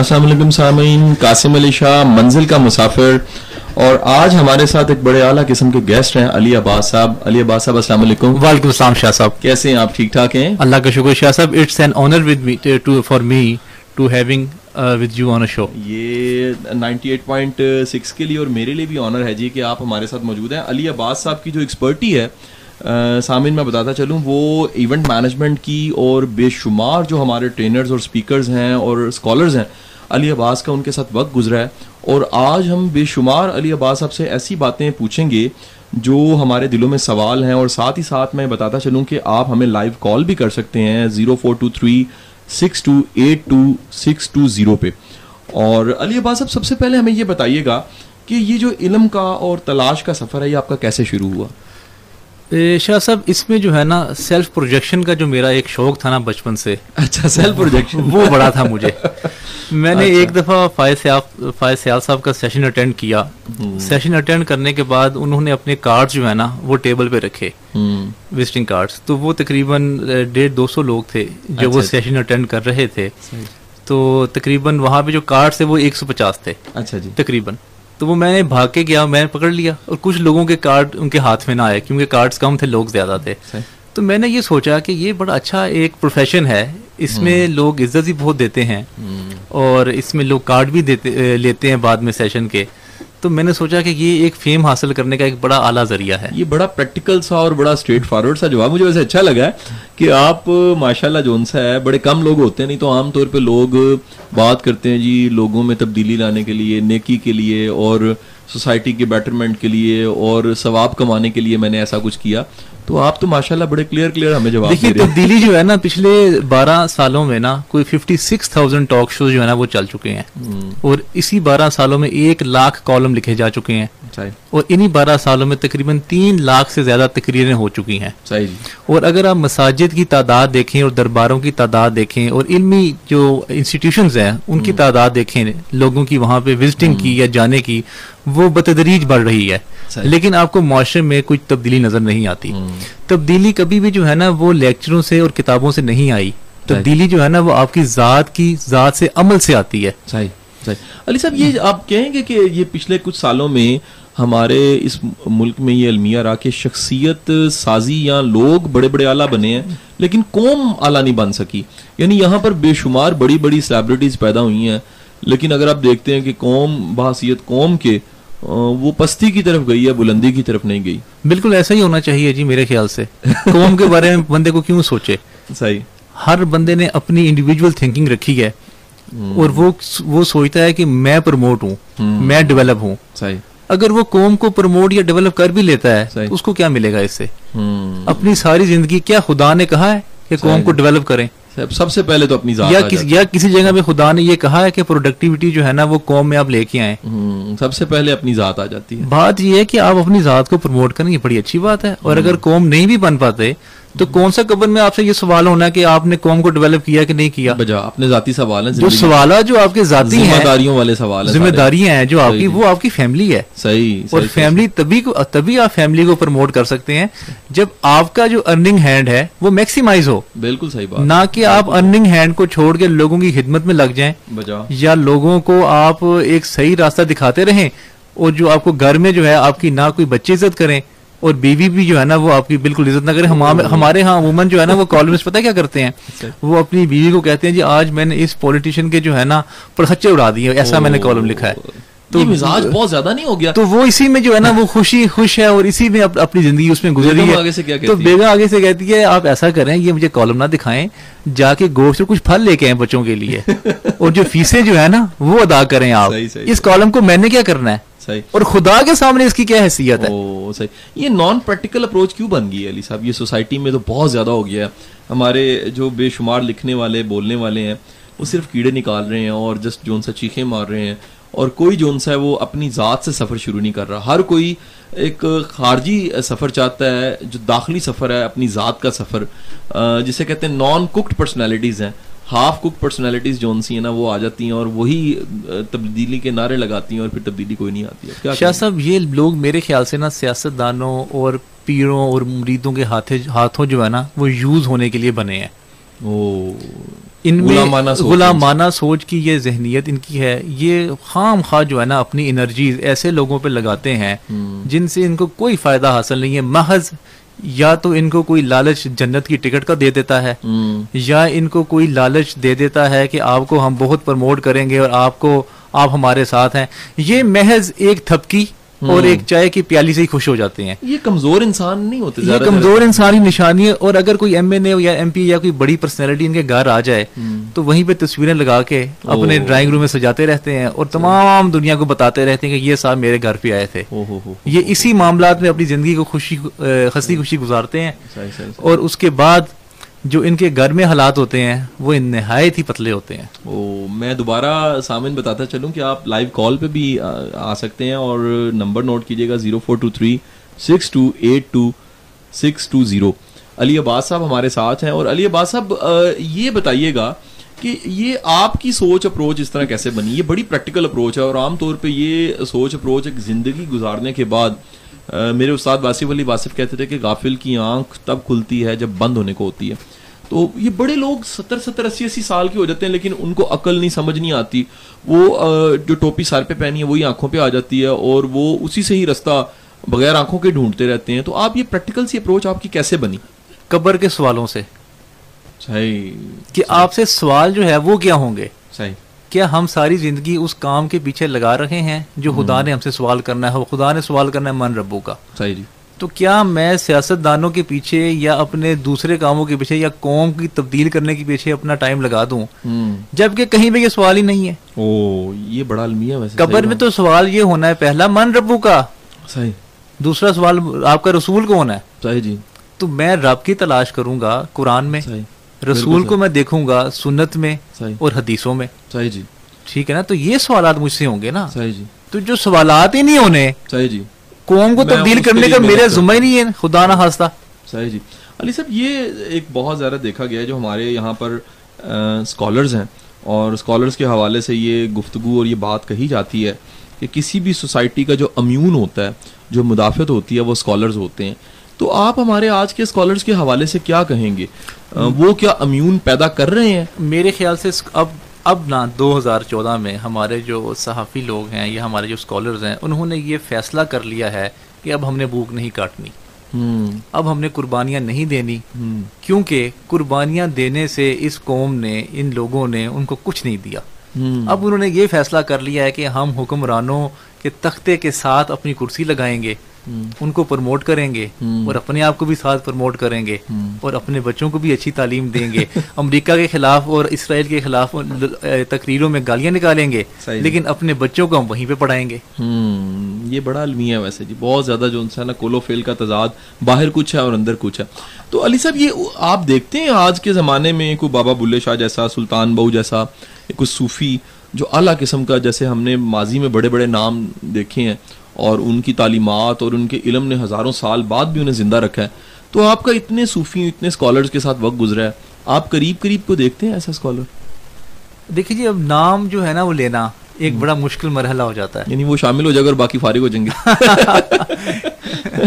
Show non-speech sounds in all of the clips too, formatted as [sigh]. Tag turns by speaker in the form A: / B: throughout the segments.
A: السلام علیکم سامعین قاسم علی شاہ منزل کا مسافر۔ اور آج ہمارے ساتھ ایک بڑے اعلیٰ قسم کے گیسٹ ہیں علی عباس صاحب۔ علی عباس صاحب السلام علیکم۔
B: وعلیکم السلام شاہ صاحب۔
A: کیسے ہیں؟ آپ ٹھیک ٹھاک ہیں؟
B: اللہ کا شکر شاہ صاحب it's an honour with me for me to having with you on a show
A: یہ 98.6 کے لیے اور میرے لیے بھی آنر ہے جی کہ آپ ہمارے ساتھ موجود ہیں۔ علی عباس صاحب کی جو ایکسپرٹی ہے سامعین میں بتاتا چلوں وہ ایونٹ مینجمنٹ کی اور بے شمار جو ہمارے ٹرینرز اور اسپیکرز ہیں اور اسکالرز ہیں علی عباس کا ان کے ساتھ وقت گزرا ہے اور آج ہم بے شمار علی عباس صاحب سے ایسی باتیں پوچھیں گے جو ہمارے دلوں میں سوال ہیں اور ساتھ ہی ساتھ میں بتاتا چلوں کہ آپ ہمیں لائیو کال بھی کر سکتے ہیں zero four two three six two eight two six two zero پہ۔ اور علی عباس صاحب، سب سے پہلے ہمیں یہ بتائیے گا کہ یہ جو علم کا اور تلاش کا سفر ہے، یہ آپ کا کیسے شروع ہوا؟
B: شاہ صاحب اس میں جو ہے نا سیلف پروجیکشن کا جو میرا ایک شوق تھا نا بچپن سے
A: اچھا سیلف پروجیکشن
B: وہ بڑا تھا مجھے۔ [laughs] میں نے ایک دفعہ فائز فائز سیال صاحب کا سیشن اٹینڈ کیا۔ سیشن اٹینڈ کرنے کے بعد انہوں نے اپنے کارڈ جو ہے نا وہ ٹیبل پہ رکھے۔ وزٹنگ کارڈس تو وہ تقریباً ڈیڑھ دو سو لوگ تھے جو وہ سیشن اٹینڈ کر رہے تھے۔ تو تقریباً وہاں پہ جو کارڈ تھے وہ ایک سو پچاس تھے۔
A: اچھا جی۔
B: تقریباً۔ تو وہ میں نے بھاگ کے گیا میں نے پکڑ لیا اور کچھ لوگوں کے کارڈ ان کے ہاتھ میں نہ آئے کیونکہ کارڈز کم تھے لوگ زیادہ تھے۔ تو میں نے یہ سوچا کہ یہ بڑا اچھا ایک پروفیشن ہے۔ اس میں لوگ عزت بھی بہت دیتے ہیں اور اس میں لوگ کارڈ بھی دیتے لیتے ہیں بعد میں سیشن کے۔ تو میں نے سوچا کہ یہ ایک فیم حاصل کرنے کا ایک بڑا اعلیٰ ذریعہ ہے۔
A: یہ بڑا پریکٹیکل سا اور بڑا اسٹریٹ فارورڈ سا جواب مجھے ویسے اچھا لگا ہے کہ آپ ماشاء اللہ جون سا ہے، بڑے کم لوگ ہوتے ہیں، نہیں تو عام طور پہ لوگ بات کرتے ہیں جی لوگوں میں تبدیلی لانے کے لیے، نیکی کے لیے اور سوسائٹی کے بیٹرمنٹ کے لیے اور ثواب کمانے کے لیے میں نے ایسا کچھ کیا۔ تو آپ تو ماشاءاللہ بڑے کلیئر کلیئر ہمیں جواب
B: دیکھیے تبدیلی جو ہے نا پچھلے بارہ سالوں میں نا کوئی fifty six thousand talk shows جو ہے نا وہ چل چکے ہیں۔ اور اسی بارہ سالوں میں ایک لاکھ کالم لکھے جا چکے ہیں۔ اور انہی بارہ سالوں میں تقریباً تین لاکھ سے زیادہ تقریریں ہو چکی ہیں۔
A: جی۔
B: اور اگر آپ مساجد کی تعداد دیکھیں اور درباروں کی تعداد دیکھیں اور علمی جو انسٹیٹیوشنز ہیں ان کی تعداد دیکھیں لوگوں کی وہاں پہ وزٹنگ کی یا جانے کی وہ بتدریج بڑھ رہی ہے۔ لیکن آپ کو معاشرے میں کچھ تبدیلی نظر نہیں آتی۔ تبدیلی کبھی بھی جو ہے نا وہ لیکچروں سے اور کتابوں سے نہیں آئی۔ تبدیلی جو ہے نا وہ آپ کی ذات کی ذات سے عمل سے آتی ہے۔
A: صحیح صحیح۔ علی صاحب یہ آپ کہیں گے کہ یہ پچھلے کچھ سالوں میں ہمارے اس ملک میں یہ المیہ رہا کہ شخصیت سازی یا لوگ بڑے بڑے اعلیٰ بنے ہیں لیکن قوم اعلیٰ نہیں بن سکی۔ یعنی یہاں پر بے شمار بڑی بڑی سیلیبریٹیز پیدا ہوئی ہیں۔ لیکن اگر آپ دیکھتے ہیں کہ قوم بحثیت قوم کے وہ پستی کی طرف گئی ہے بلندی کی طرف نہیں گئی۔
B: بالکل ایسا ہی ہونا چاہیے جی میرے خیال سے۔ قوم کے بارے میں بندے کو کیوں سوچے؟
A: صحیح۔
B: ہر بندے نے اپنی انڈیویجول تھنکنگ رکھی ہے۔ اور وہ وہ سوچتا ہے کہ میں پروموٹ ہوں میں ڈیولپ ہوں۔
A: صحیح۔
B: اگر وہ قوم کو پروموٹ یا ڈیولپ کر بھی لیتا ہے اس کو کیا ملے گا اس سے؟ اپنی ساری زندگی کیا خدا نے کہا ہے کہ قوم کو ڈیولپ کریں؟
A: سب سے پہلے تو اپنی ذات
B: یا کسی یا کسی جگہ میں خدا نے یہ کہا ہے کہ پروڈکٹیوٹی جو ہے نا وہ قوم میں آپ لے کے آئیں۔
A: سب سے پہلے اپنی ذات آ جاتی ہے۔
B: بات یہ ہے کہ آپ اپنی ذات کو پروموٹ کریں یہ بڑی اچھی بات ہے۔ اور اگر قوم نہیں بھی بن پاتے تو کون سا قبر میں آپ سے یہ سوال ہونا ہے کہ آپ نے قوم کو ڈیولپ کیا کہ نہیں کیا؟
A: بجا اپنے ذاتی سوال ہیں
B: جو سوالات جو آپ کے ذاتی ہیں
A: ذمہ داریوں والے سوال ہیں
B: ذمہ داریاں ہیں جو آپ کی وہ آپ کی فیملی ہے۔
A: صحیح
B: اور فیملی تبھی تبھی آپ فیملی کو پروموٹ کر سکتے ہیں جب آپ کا جو ارننگ ہینڈ ہے وہ میکسیمائز ہو۔
A: بالکل صحیح بات۔
B: نہ کہ آپ ارننگ ہینڈ کو چھوڑ کے لوگوں کی خدمت میں لگ جائیں۔
A: بجا۔
B: یا لوگوں کو آپ ایک صحیح راستہ دکھاتے رہیں اور جو آپ کو گھر میں جو ہے آپ کی نہ کوئی بچے عزت کریں۔ اور بیوی بھی جو ہے نا وہ آپ کی بالکل عزت نہ کرے ہمارے ہاں عموماً جو ہے نا وہ کالمس پتہ کیا کرتے ہیں؟ وہ اپنی بیوی کو کہتے ہیں جی آج میں نے اس پولیٹیشین کے جو ہے نا پرخچے اڑا دیے ایسا میں نے کالم لکھا ہے۔
A: تو مزاج بہت زیادہ نہیں ہو گیا۔
B: تو وہ اسی میں جو ہے نا وہ خوشی خوش ہے اور اسی میں اپنی زندگی اس میں گزری ہے۔ تو بیگم آگے سے کہتی ہے آپ ایسا کریں یہ مجھے کالم نہ دکھائیں جا کے گوشت کچھ پھل لے کے آئیں بچوں کے لیے۔ [laughs] اور جو فیسیں جو ہے نا وہ ادا کریں آپ۔ اس کالم کو میں نے کیا کرنا ہے؟ اور خدا کے سامنے اس کی کیا حیثیت ہے؟
A: یہ نان پریکٹیکل اپروچ کیوں بن گئی ہے علی صاحب؟ یہ سوسائٹی میں تو بہت زیادہ ہو گیا ہے۔ ہمارے جو بے شمار لکھنے والے بولنے والے ہیں وہ صرف کیڑے نکال رہے ہیں اور جسٹ جون سا چیخیں مار رہے ہیں۔ اور کوئی جون سا ہے وہ اپنی ذات سے سفر شروع نہیں کر رہا۔ ہر کوئی ایک خارجی سفر چاہتا ہے جو داخلی سفر ہے اپنی ذات کا سفر۔ جسے کہتے ہیں نان کوکڈ پرسنالٹیز ہیں۔ ہاف کوک پرسنالٹیز جو سی ہیں نا وہ آ جاتی ہیں اور وہی تبدیلی کے نعرے لگاتی ہیں اور پھر تبدیلی کوئی نہیں آتی۔
B: ہے شاہ صاحب یہ لوگ میرے خیال سے نا سیاست دانوں اور پیروں اور مریدوں کے ہاتھوں جو ہے نا وہ یوز ہونے کے لیے بنے ہیں۔
A: او
B: ان میں غلامانہ سوچ کی یہ ذہنیت ان کی ہے یہ خام خواہ جو ہے نا اپنی انرجیز ایسے لوگوں پہ لگاتے ہیں جن سے ان کو کوئی فائدہ حاصل نہیں ہے۔ محض یا تو ان کو کوئی لالچ جنت کی ٹکٹ کا دے دیتا ہے یا ان کو کوئی لالچ دے دیتا ہے کہ آپ کو ہم بہت پرموٹ کریں گے اور آپ کو آپ ہمارے ساتھ ہیں۔ یہ محض ایک تھپکی اور ایک چائے کی پیالی سے ہی خوش ہو جاتے ہیں۔
A: یہ کمزور انسان نہیں ہوتے
B: یہ کمزور انسانی نشانی ہے اور اگر کوئی ایم این اے یا ایم پی یا کوئی بڑی پرسنالٹی ان کے گھر آ جائے تو وہیں پہ تصویریں لگا کے اپنے۔ ڈرائنگ روم میں سجاتے رہتے ہیں اور تمام دنیا کو بتاتے رہتے ہیں کہ یہ صاحب میرے گھر پہ آئے تھے۔ یہ اسی معاملات میں اپنی زندگی کو خوشی ہنسی خوشی گزارتے ہیں اور اس کے بعد جو ان کے گھر میں حالات ہوتے ہیں وہ نہایت ہی پتلے ہوتے ہیں۔
A: او میں دوبارہ سامن بتاتا چلوں کہ آپ لائیو کال پہ بھی آ آ سکتے ہیں اور نمبر نوٹ کیجیے گا zero four two three six two eight two six two zero. Ali Abbas صاحب ہمارے ساتھ ہیں اور علی عباس صاحب آ، یہ بتائیے گا کہ یہ آپ کی سوچ اپروچ اس طرح کیسے بنی؟ یہ بڑی پریکٹیکل اپروچ ہے اور عام طور پہ یہ سوچ اپروچ ایک زندگی گزارنے کے بعد میرے استاد واصف علی واصف کہتے تھے کہ غافل کی آنکھ تب کھلتی ہے جب بند ہونے کو ہوتی ہے۔ تو یہ بڑے لوگ ستر ستر اسی اسی سال کے ہو جاتے ہیں لیکن ان کو عقل نہیں سمجھ نہیں آتی۔ وہ جو ٹوپی سر پہ پہنی ہے وہی آنکھوں پہ آ جاتی ہے اور وہ اسی سے ہی رستہ بغیر آنکھوں کے ڈھونڈتے رہتے ہیں۔ تو آپ یہ پریکٹیکل سی اپروچ آپ کی کیسے بنی؟
B: قبر کے سوالوں سے۔
A: صحیح۔
B: کہ آپ سے سوال جو ہے وہ کیا ہوں گے؟
A: صحیح۔
B: کیا ہم ساری زندگی اس کام کے پیچھے لگا رہے ہیں جو خدا نے ہم سے سوال کرنا ہے؟ خدا نے سوال کرنا ہے من ربو کا۔
A: صحیح جی۔
B: تو کیا میں سیاست دانوں کے پیچھے یا اپنے دوسرے کاموں کے پیچھے یا قوم کی تبدیل کرنے کے پیچھے اپنا ٹائم لگا دوں؟ جبکہ کہیں پہ یہ سوال ہی نہیں ہے۔
A: او یہ بڑا المیہ ویسے۔
B: قبر میں تو سوال یہ ہونا ہے پہلا من ربو کا۔
A: صحیح۔
B: دوسرا سوال آپ کا رسول کون ہے؟
A: صحیح جی۔
B: تو میں رب کی تلاش کروں گا قرآن میں۔
A: صحیح۔
B: رسول کو میں دیکھوں گا سنت میں اور حدیثوں میں۔
A: صحیح جی۔
B: ٹھیک ہے نا؟ تو یہ سوالات مجھ سے ہوں گے نا؟
A: صحیح جی۔
B: تو جو سوالات ہی نہیں ہونے
A: صحیح جی۔
B: قوم کو تبدیل کرنے کا میرا
A: کرتا
B: ذمہ ہی نہیں ہے خدا نہ خاصتا
A: صحیح جی۔ علی صاحب یہ ایک بہت زیادہ دیکھا گیا ہے جو ہمارے یہاں پر اسکالرز ہیں۔ اور اسکالرز کے حوالے سے یہ گفتگو اور یہ بات کہی جاتی ہے کہ کسی بھی سوسائٹی کا جو امیون ہوتا ہے جو مدافعت ہوتی ہے وہ اسکالرز ہوتے ہیں۔ تو آپ ہمارے آج کے اسکالرز کے حوالے سے کیا کہیں گے؟ وہ کیا امیون پیدا کر رہے ہیں؟
B: میرے خیال سے اب اب نا دو ہزار چودہ میں ہمارے جو صحافی لوگ ہیں یا ہمارے جو اسکالرز ہیں انہوں نے یہ فیصلہ کر لیا ہے کہ اب ہم نے بھوک نہیں کاٹنی۔ اب ہم نے قربانیاں نہیں دینی۔ کیونکہ قربانیاں دینے سے اس قوم نے ان لوگوں نے ان کو کچھ نہیں دیا۔ اب انہوں نے یہ فیصلہ کر لیا ہے کہ ہم حکمرانوں کے تختے کے ساتھ اپنی کرسی لگائیں گے۔ ان کو پروموٹ کریں گے۔ اور اپنے آپ کو بھی ساتھ پروموٹ کریں گے۔ اور اپنے بچوں کو بھی اچھی تعلیم دیں گے [laughs] امریکہ کے خلاف اور اسرائیل کے خلاف تقریروں میں گالیاں نکالیں گے۔ لیکن اپنے بچوں کو ہم وہیں پہ پڑھائیں گے
A: یہ بڑا المیہ ہے ویسے جی بہت زیادہ جو انسان نا کولو فیل کا تضاد باہر کچھ ہے اور اندر کچھ ہے تو علی صاحب یہ آپ دیکھتے ہیں آج کے زمانے میں کوئی بابا بلے شاہ جیسا سلطان بہو جیسا کوئی صوفی جو اعلیٰ قسم کا جیسے ہم نے ماضی میں بڑے بڑے نام دیکھے ہیں اور ان کی تعلیمات اور ان کے علم نے ہزاروں سال بعد بھی انہیں زندہ رکھا ہے۔ تو آپ کا اتنے صوفی اتنے اسکالرس کے ساتھ وقت گزرا ہے۔ آپ قریب قریب کو دیکھتے ہیں ایسا اسکالر
B: دیکھیے جی اب نام جو ہے نا وہ لینا۔ ایک بڑا مشکل مرحلہ ہو جاتا ہے۔
A: یعنی وہ شامل ہو جائے گا اور باقی فارغ ہو جائیں گے۔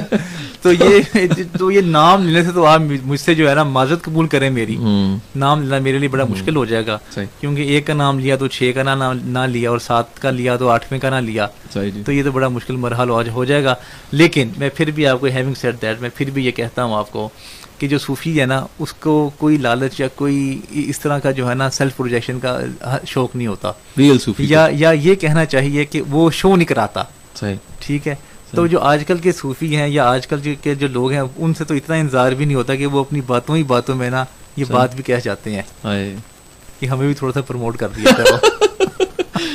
A: [laughs]
B: تو یہ تو یہ نام لینے سے تو آپ مجھ سے جو ہے نا معذرت قبول کریں میری۔ نام لینا میرے لیے بڑا مشکل ہو جائے گا۔ کیونکہ ایک کا نام لیا تو چھ کا نہ نہ لیا اور سات کا لیا تو آٹھویں کا نہ لیا۔
A: جی۔
B: تو یہ تو بڑا مشکل مرحلہ ہو- ہو جائے گا۔ لیکن میں پھر بھی آپ کو ہیونگ سیٹ دیٹ میں پھر بھی یہ کہتا ہوں آپ کو کہ جو صوفی ہے نا اس کو کوئی لالچ یا کوئی اس طرح کا جو ہے نا سیلف پروجیکشن کا شوق نہیں ہوتا۔
A: ریئل صوفی
B: یا یا یہ کہنا چاہیے کہ وہ شو نہیں کراتا۔
A: صحیح۔
B: ٹھیک ہے؟ تو جو آج کل کے صوفی ہیں یا آج کل کے جو لوگ ہیں ان سے تو اتنا انتظار بھی نہیں ہوتا کہ وہ اپنی باتوں ہی باتوں میں نا یہ۔ بات بھی کہہ جاتے ہیں۔ کہ ہمیں بھی تھوڑا سا پروموٹ کر دیا کرو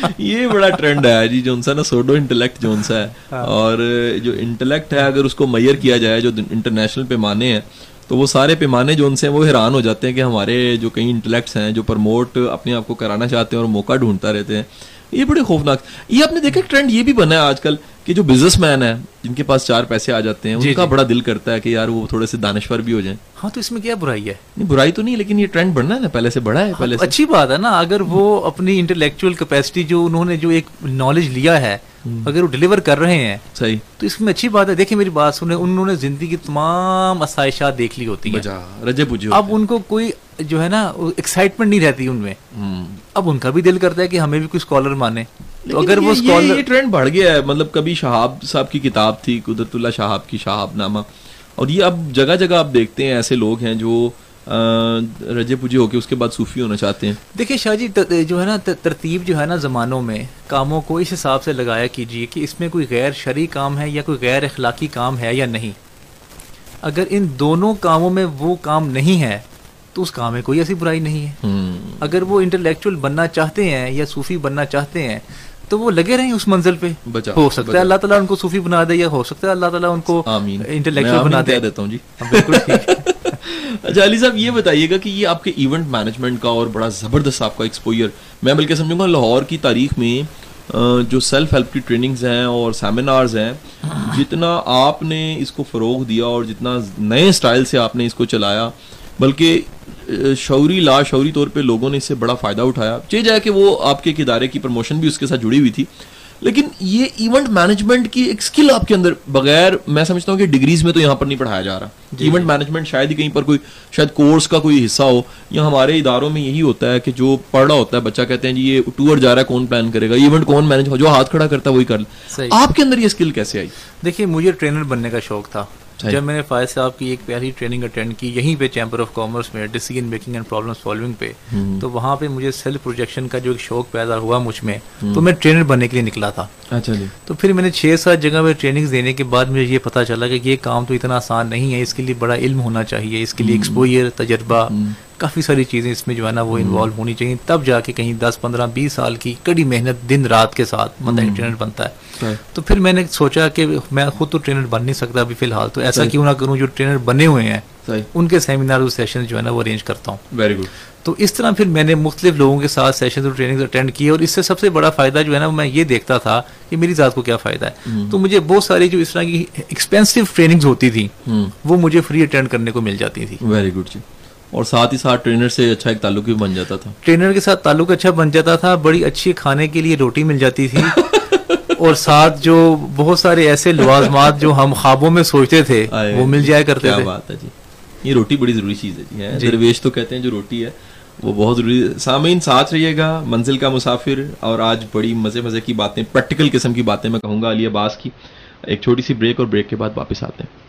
B: [laughs]
A: یہ بڑا ٹرینڈ ہے جی جون سا نا سوڈو انٹلیکٹ جون سا ہے۔ اور جو انٹلیکٹ ہے اگر اس کو میئر کیا جائے جو انٹرنیشنل پیمانے ہیں تو وہ سارے پیمانے جو ان سے ہیں وہ حیران ہو جاتے ہیں کہ ہمارے جو کئی انٹلیکٹس ہیں جو پرموٹ اپنے آپ کو کرانا چاہتے ہیں اور موقع ڈھونڈتا رہتے ہیں۔ یہ بڑے خوفناک یہ آپ نے دیکھا ٹرینڈ یہ بھی بنا ہے آج کل کہ جو بزنس مین ہے جن کے پاس چار پیسے آ جاتے ہیں
B: جی،
A: ان کا
B: جی۔
A: بڑا دل کرتا ہے کہ یار وہ تھوڑے سے دانشور بھی ہو جائیں۔
B: ہاں تو اس میں کیا برائی ہے؟
A: نہیں برائی تو نہیں لیکن یہ ٹرینڈ بڑھنا ہے نا پہلے سے بڑا ہے پہلے سے۔
B: اچھی بات ہے نا اگر وہ اپنی انٹلیکچوئل کیپیسٹی جو انہوں نے جو ایک نالج لیا ہے اگر وہ ڈلیور کر رہے ہیں
A: صحیح۔
B: تو اس میں اچھی بات ہے۔ دیکھیں میری بات سنیں انہوں نے زندگی کی تمام آسائشات دیکھ لی ہوتی ہیں۔ اب ان کو کوئی جو ہے نا ایکسائٹمنٹ نہیں رہتی ان میں۔ اب ان کا بھی دل کرتا ہے کہ ہمیں بھی کوئی اسکالر مانے۔ تو اگر وہ
A: یہ ٹرینڈ بڑھ گیا ہے۔ مطلب کبھی شہاب صاحب کی کتاب تھی قدرت اللہ شہاب کی شہاب نامہ اور یہ اب جگہ جگہ آپ دیکھتے ہیں ایسے لوگ ہیں جو رجے پوجے ہو کے اس کے بعد صوفی ہونا چاہتے ہیں۔
B: دیکھیں شاہ جی جو ہے نا ترتیب جو ہے نا زمانوں میں کاموں کو اس حساب سے لگایا کیجیے کہ اس میں کوئی غیر شرعی کام ہے یا کوئی غیر اخلاقی کام ہے یا نہیں۔ اگر ان دونوں کاموں میں وہ کام نہیں ہے تو اس کام میں کوئی ایسی برائی نہیں ہے۔ اگر وہ انٹلیکچوئل بننا چاہتے ہیں یا صوفی بننا چاہتے ہیں تو وہ لگے رہیں اس منزل پہ۔ ہو سکتا ہے اللہ تعالیٰ ان کو صوفی بنا دے یا ہو سکتا ہے اللہ تعالیٰ ان کو انٹلیکچوئل بنا دے۔ دیتا ہوں جی۔ ہاں، بالکل [laughs]
A: اچھا علی صاحب یہ بتائیے گا کہ یہ آپ کے ایونٹ مینجمنٹ کا اور بڑا زبردست آپ کا ایکسپوئر میں بلکہ سمجھوں گا لاہور کی تاریخ میں جو سیلف ہیلپ کی ٹریننگز ہیں اور سیمینارز ہیں جتنا آپ نے اس کو فروغ دیا اور جتنا نئے اسٹائل سے آپ نے اس کو چلایا بلکہ شعوری لا شعوری طور پہ لوگوں نے اس سے بڑا فائدہ اٹھایا۔ چاہے جائے کہ وہ آپ کے ایک ادارے کی پروموشن بھی اس کے ساتھ جڑی ہوئی تھی۔ لیکن یہ ایونٹ مینجمنٹ کی ایک اسکل آپ کے اندر بغیر میں سمجھتا ہوں کہ ڈگریز میں تو یہاں پر نہیں پڑھایا جا رہا۔ ایونٹ جی، مینجمنٹ جی۔ شاید ہی کہیں پر کوئی شاید کورس کا کوئی حصہ ہو۔ یا ہمارے اداروں میں یہی ہوتا ہے کہ جو پڑھ رہا ہوتا ہے بچہ کہتے ہیں جی یہ ٹور جا رہا ہے کون پلان کرے گا؟ ایونٹ کون مینج جو ہاتھ کھڑا کرتا ہے وہی کر لے۔ آپ کے اندر یہ اسکل کیسے آئی؟
B: دیکھیے مجھے ٹرینر بننے کا شوق تھا۔ جب میں نے فائز صاحب کی ایک پہلی ٹریننگ اٹینڈ کی یہیں پہ چیمبر آف کامرس میں decision making and problem solving پہ تو وہاں پہ مجھے سیلف پروجیکشن کا جو ایک شوق پیدا ہوا مجھ میں تو میں ٹرینر بننے کے لیے نکلا تھا۔ اچھا جی۔ تو پھر میں نے چھ سات جگہ پہ ٹریننگ دینے کے بعد مجھے یہ پتا چلا کہ یہ کام تو اتنا آسان نہیں ہے اس کے لیے بڑا علم ہونا چاہیے اس کے لیے ایکسپوئر تجربہ کافی ساری چیزیں اس میں جو ہے نا وہ انوالو ہونی چاہیے۔ تب جا کے کہیں دس پندرہ بیس سال کی کڑی محنت دن رات کے ساتھ بندہ ٹرینر بنتا ہے۔ تو پھر میں نے سوچا کہ میں خود تو ٹرینر بن نہیں سکتا ابھی فی الحال۔ تو ایسا کیوں نہ کروں جو ٹرینر بنے ہوئے ہیں۔ ان کے سیمینار سیشن جو ہے نا وہ ارینج کرتا ہوں۔ ویری گڈ تو اس طرح پھر میں نے مختلف لوگوں کے ساتھ سیشن اور ٹریننگ اٹینڈ کی اور اس سے سب سے بڑا فائدہ جو ہے نا میں یہ دیکھتا تھا کہ میری ذات کو کیا فائدہ ہے۔ تو مجھے بہت ساری جو اس طرح کی ایکسپینسو ٹریننگز ہوتی تھی وہ مجھے فری اٹینڈ کرنے کو مل جاتی تھی
A: ویری گڈ جی۔ اور ساتھ ہی ساتھ ٹرینر سے اچھا ایک تعلق بھی بن جاتا تھا۔
B: ٹرینر کے ساتھ تعلق اچھا بن جاتا تھا بڑی اچھی کھانے کے لیے روٹی مل جاتی تھی۔ [laughs] اور ساتھ جو بہت سارے ایسے لوازمات جو ہم خوابوں میں سوچتے تھے وہ مل جایا کرتے
A: تھے۔ بات ہے جی۔ یہ روٹی بڑی ضروری چیز ہے جی, جی۔ درویش تو کہتے ہیں جو روٹی ہے وہ بہت ضروری۔ سامعین ساتھ رہیے گا منزل کا مسافر۔ اور آج بڑی مزے مزے کی باتیں پریکٹیکل قسم کی باتیں میں کہوں گا۔ علی عباس کی ایک چھوٹی سی بریک اور بریک کے بعد واپس آتے ہیں۔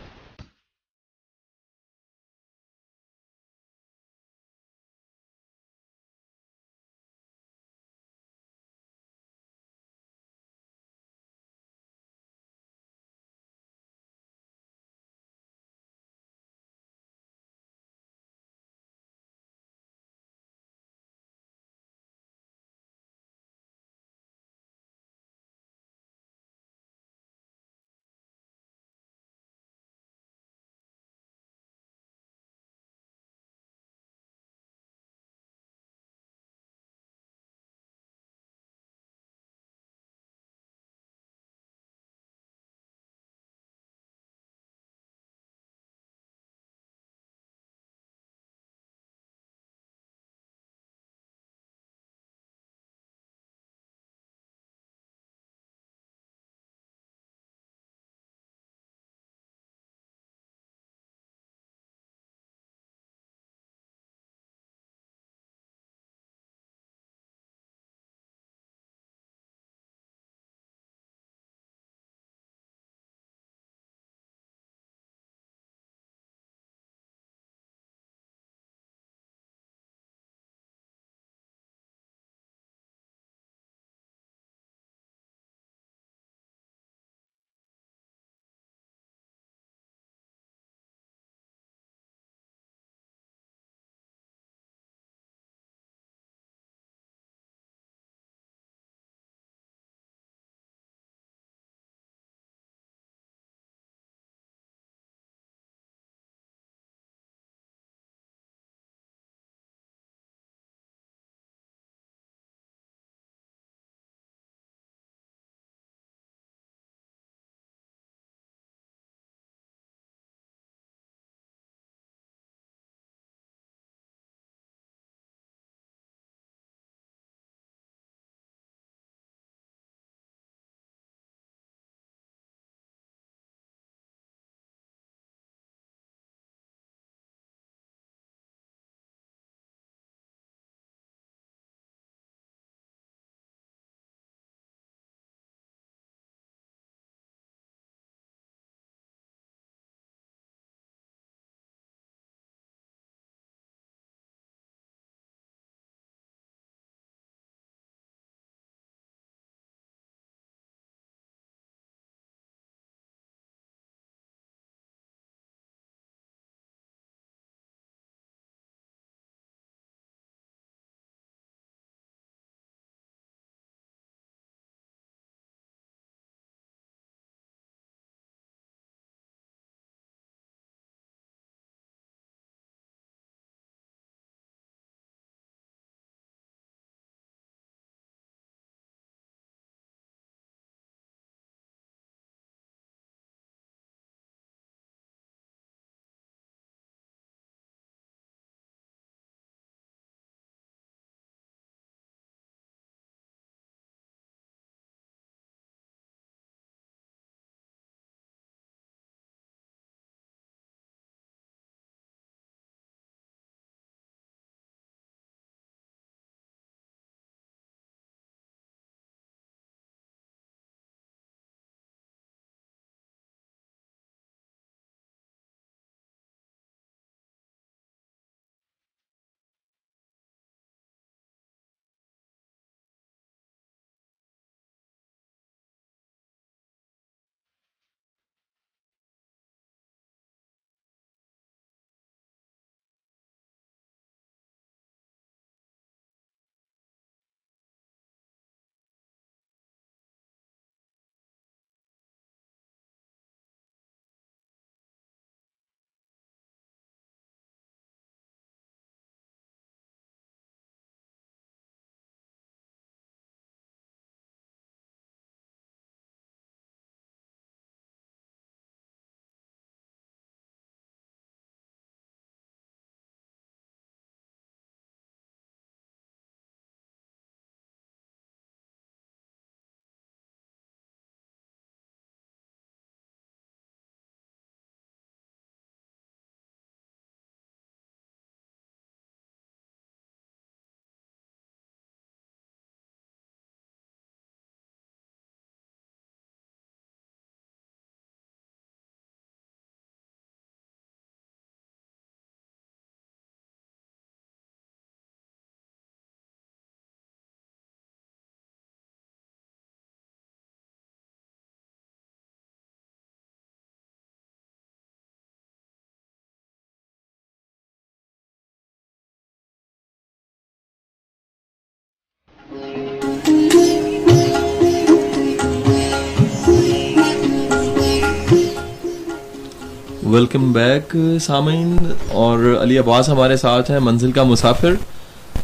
A: ویلکم بیک سامعین اور علی عباس ہمارے ساتھ ہیں منزل کا مسافر۔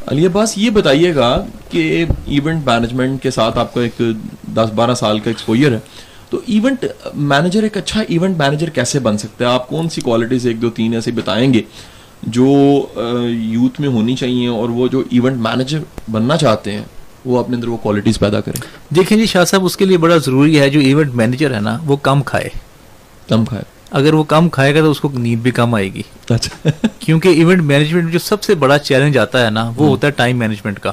A: علی عباس یہ بتائیے گا کہ ایونٹ مینجمنٹ کے ساتھ آپ کو ایک دس بارہ سال کا ایکسپوئر ہے۔ تو ایونٹ مینیجر ایک اچھا ایونٹ مینیجر کیسے بن سکتا ہے؟ آپ کون سی کوالٹیز ایک دو تین ایسے بتائیں گے جو یوتھ میں ہونی چاہیے اور وہ جو ایونٹ مینیجر بننا چاہتے ہیں وہ اپنے اندر وہ کوالٹیز پیدا کریں۔
B: دیکھیں جی شاہ صاحب اس کے لیے بڑا ضروری ہے جو ایونٹ مینیجر ہے نا وہ کم کھائے۔
A: کم کھائے۔
B: اگر وہ کم کھائے گا تو اس کو نیند بھی کم آئے گی۔
A: اچھا۔
B: کیونکہ ایونٹ مینجمنٹ جو سب سے بڑا چیلنج آتا ہے نا وہ ہوتا ہے ٹائم مینجمنٹ کا۔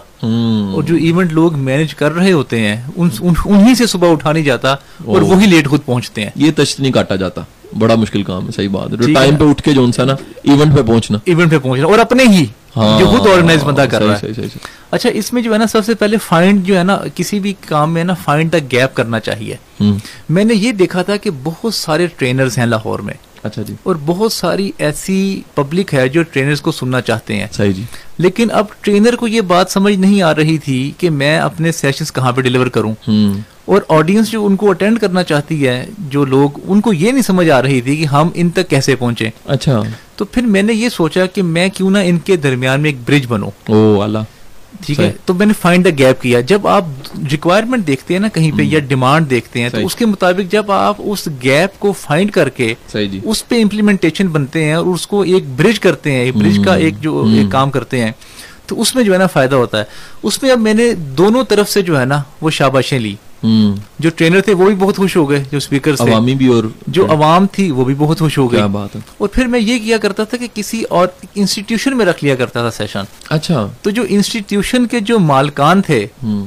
B: اور جو ایونٹ لوگ مینج کر رہے ہوتے ہیں انہی سے صبح اٹھا نہیں جاتا اور وہی لیٹ خود پہنچتے ہیں۔
A: یہ تشت نہیں کاٹا جاتا۔ بڑا مشکل کام ہے صحیح بات ہے۔ ٹائم پہ اٹھ کے جو نا ایونٹ پہ پہنچنا۔
B: ایونٹ پہ پہنچنا۔ اور اپنے ہی۔ جو خود آرگنائز بندہ کر رہا ہے۔ اچھا اس میں جو ہے نا سب سے پہلے فائنڈ جو ہے نا کسی بھی کام میں نا فائنڈ دا گیپ کرنا چاہیے۔ میں نے یہ دیکھا تھا کہ بہت سارے ٹرینرز ہیں لاہور میں۔
A: اچھا جی۔
B: اور بہت ساری ایسی پبلک ہے جو ٹرینرز کو سننا چاہتے ہیں۔
A: صحیح جی۔
B: لیکن اب ٹرینر کو یہ بات سمجھ نہیں آ رہی تھی کہ میں اپنے سیشنز کہاں پہ ڈیلیور کروں۔ اور آڈینس جو ان کو اٹینڈ کرنا چاہتی ہے جو لوگ ان کو یہ نہیں سمجھ آ رہی تھی کہ ہم ان تک کیسے پہنچے
A: اچھا۔
B: تو پھر میں نے یہ سوچا کہ میں کیوں نہ ان کے درمیان میں ایک برج بنوں۔
A: او اللہ۔
B: ٹھیک ہے؟ تو میں نے فائنڈ دا گیپ کیا۔ جب آپ ریکوائرمنٹ دیکھتے ہیں نا کہیں پہ یا ڈیمانڈ دیکھتے ہیں تو اس کے مطابق جب آپ اس گیپ کو فائنڈ کر کے
A: جی۔
B: اس پہ امپلیمنٹیشن بنتے ہیں اور اس کو ایک برج کرتے ہیں برج کا ایک جو ایک کام کرتے ہیں تو اس میں جو ہے نا فائدہ ہوتا ہے۔ اس میں اب میں نے دونوں طرف سے جو ہے نا وہ شاباشیں لی۔ جو ٹرینر تھے وہ بھی بہت خوش ہو گئے جو اسپیکر
A: عوامی بھی اور
B: جو عوام تھی وہ بھی بہت خوش ہو گئی
A: بات ہے۔
B: اور پھر میں یہ کیا کرتا تھا کہ کسی اور انسٹیٹیوشن میں رکھ لیا کرتا تھا سیشن
A: اچھا۔
B: تو جو انسٹیٹیوشن کے جو مالکان تھے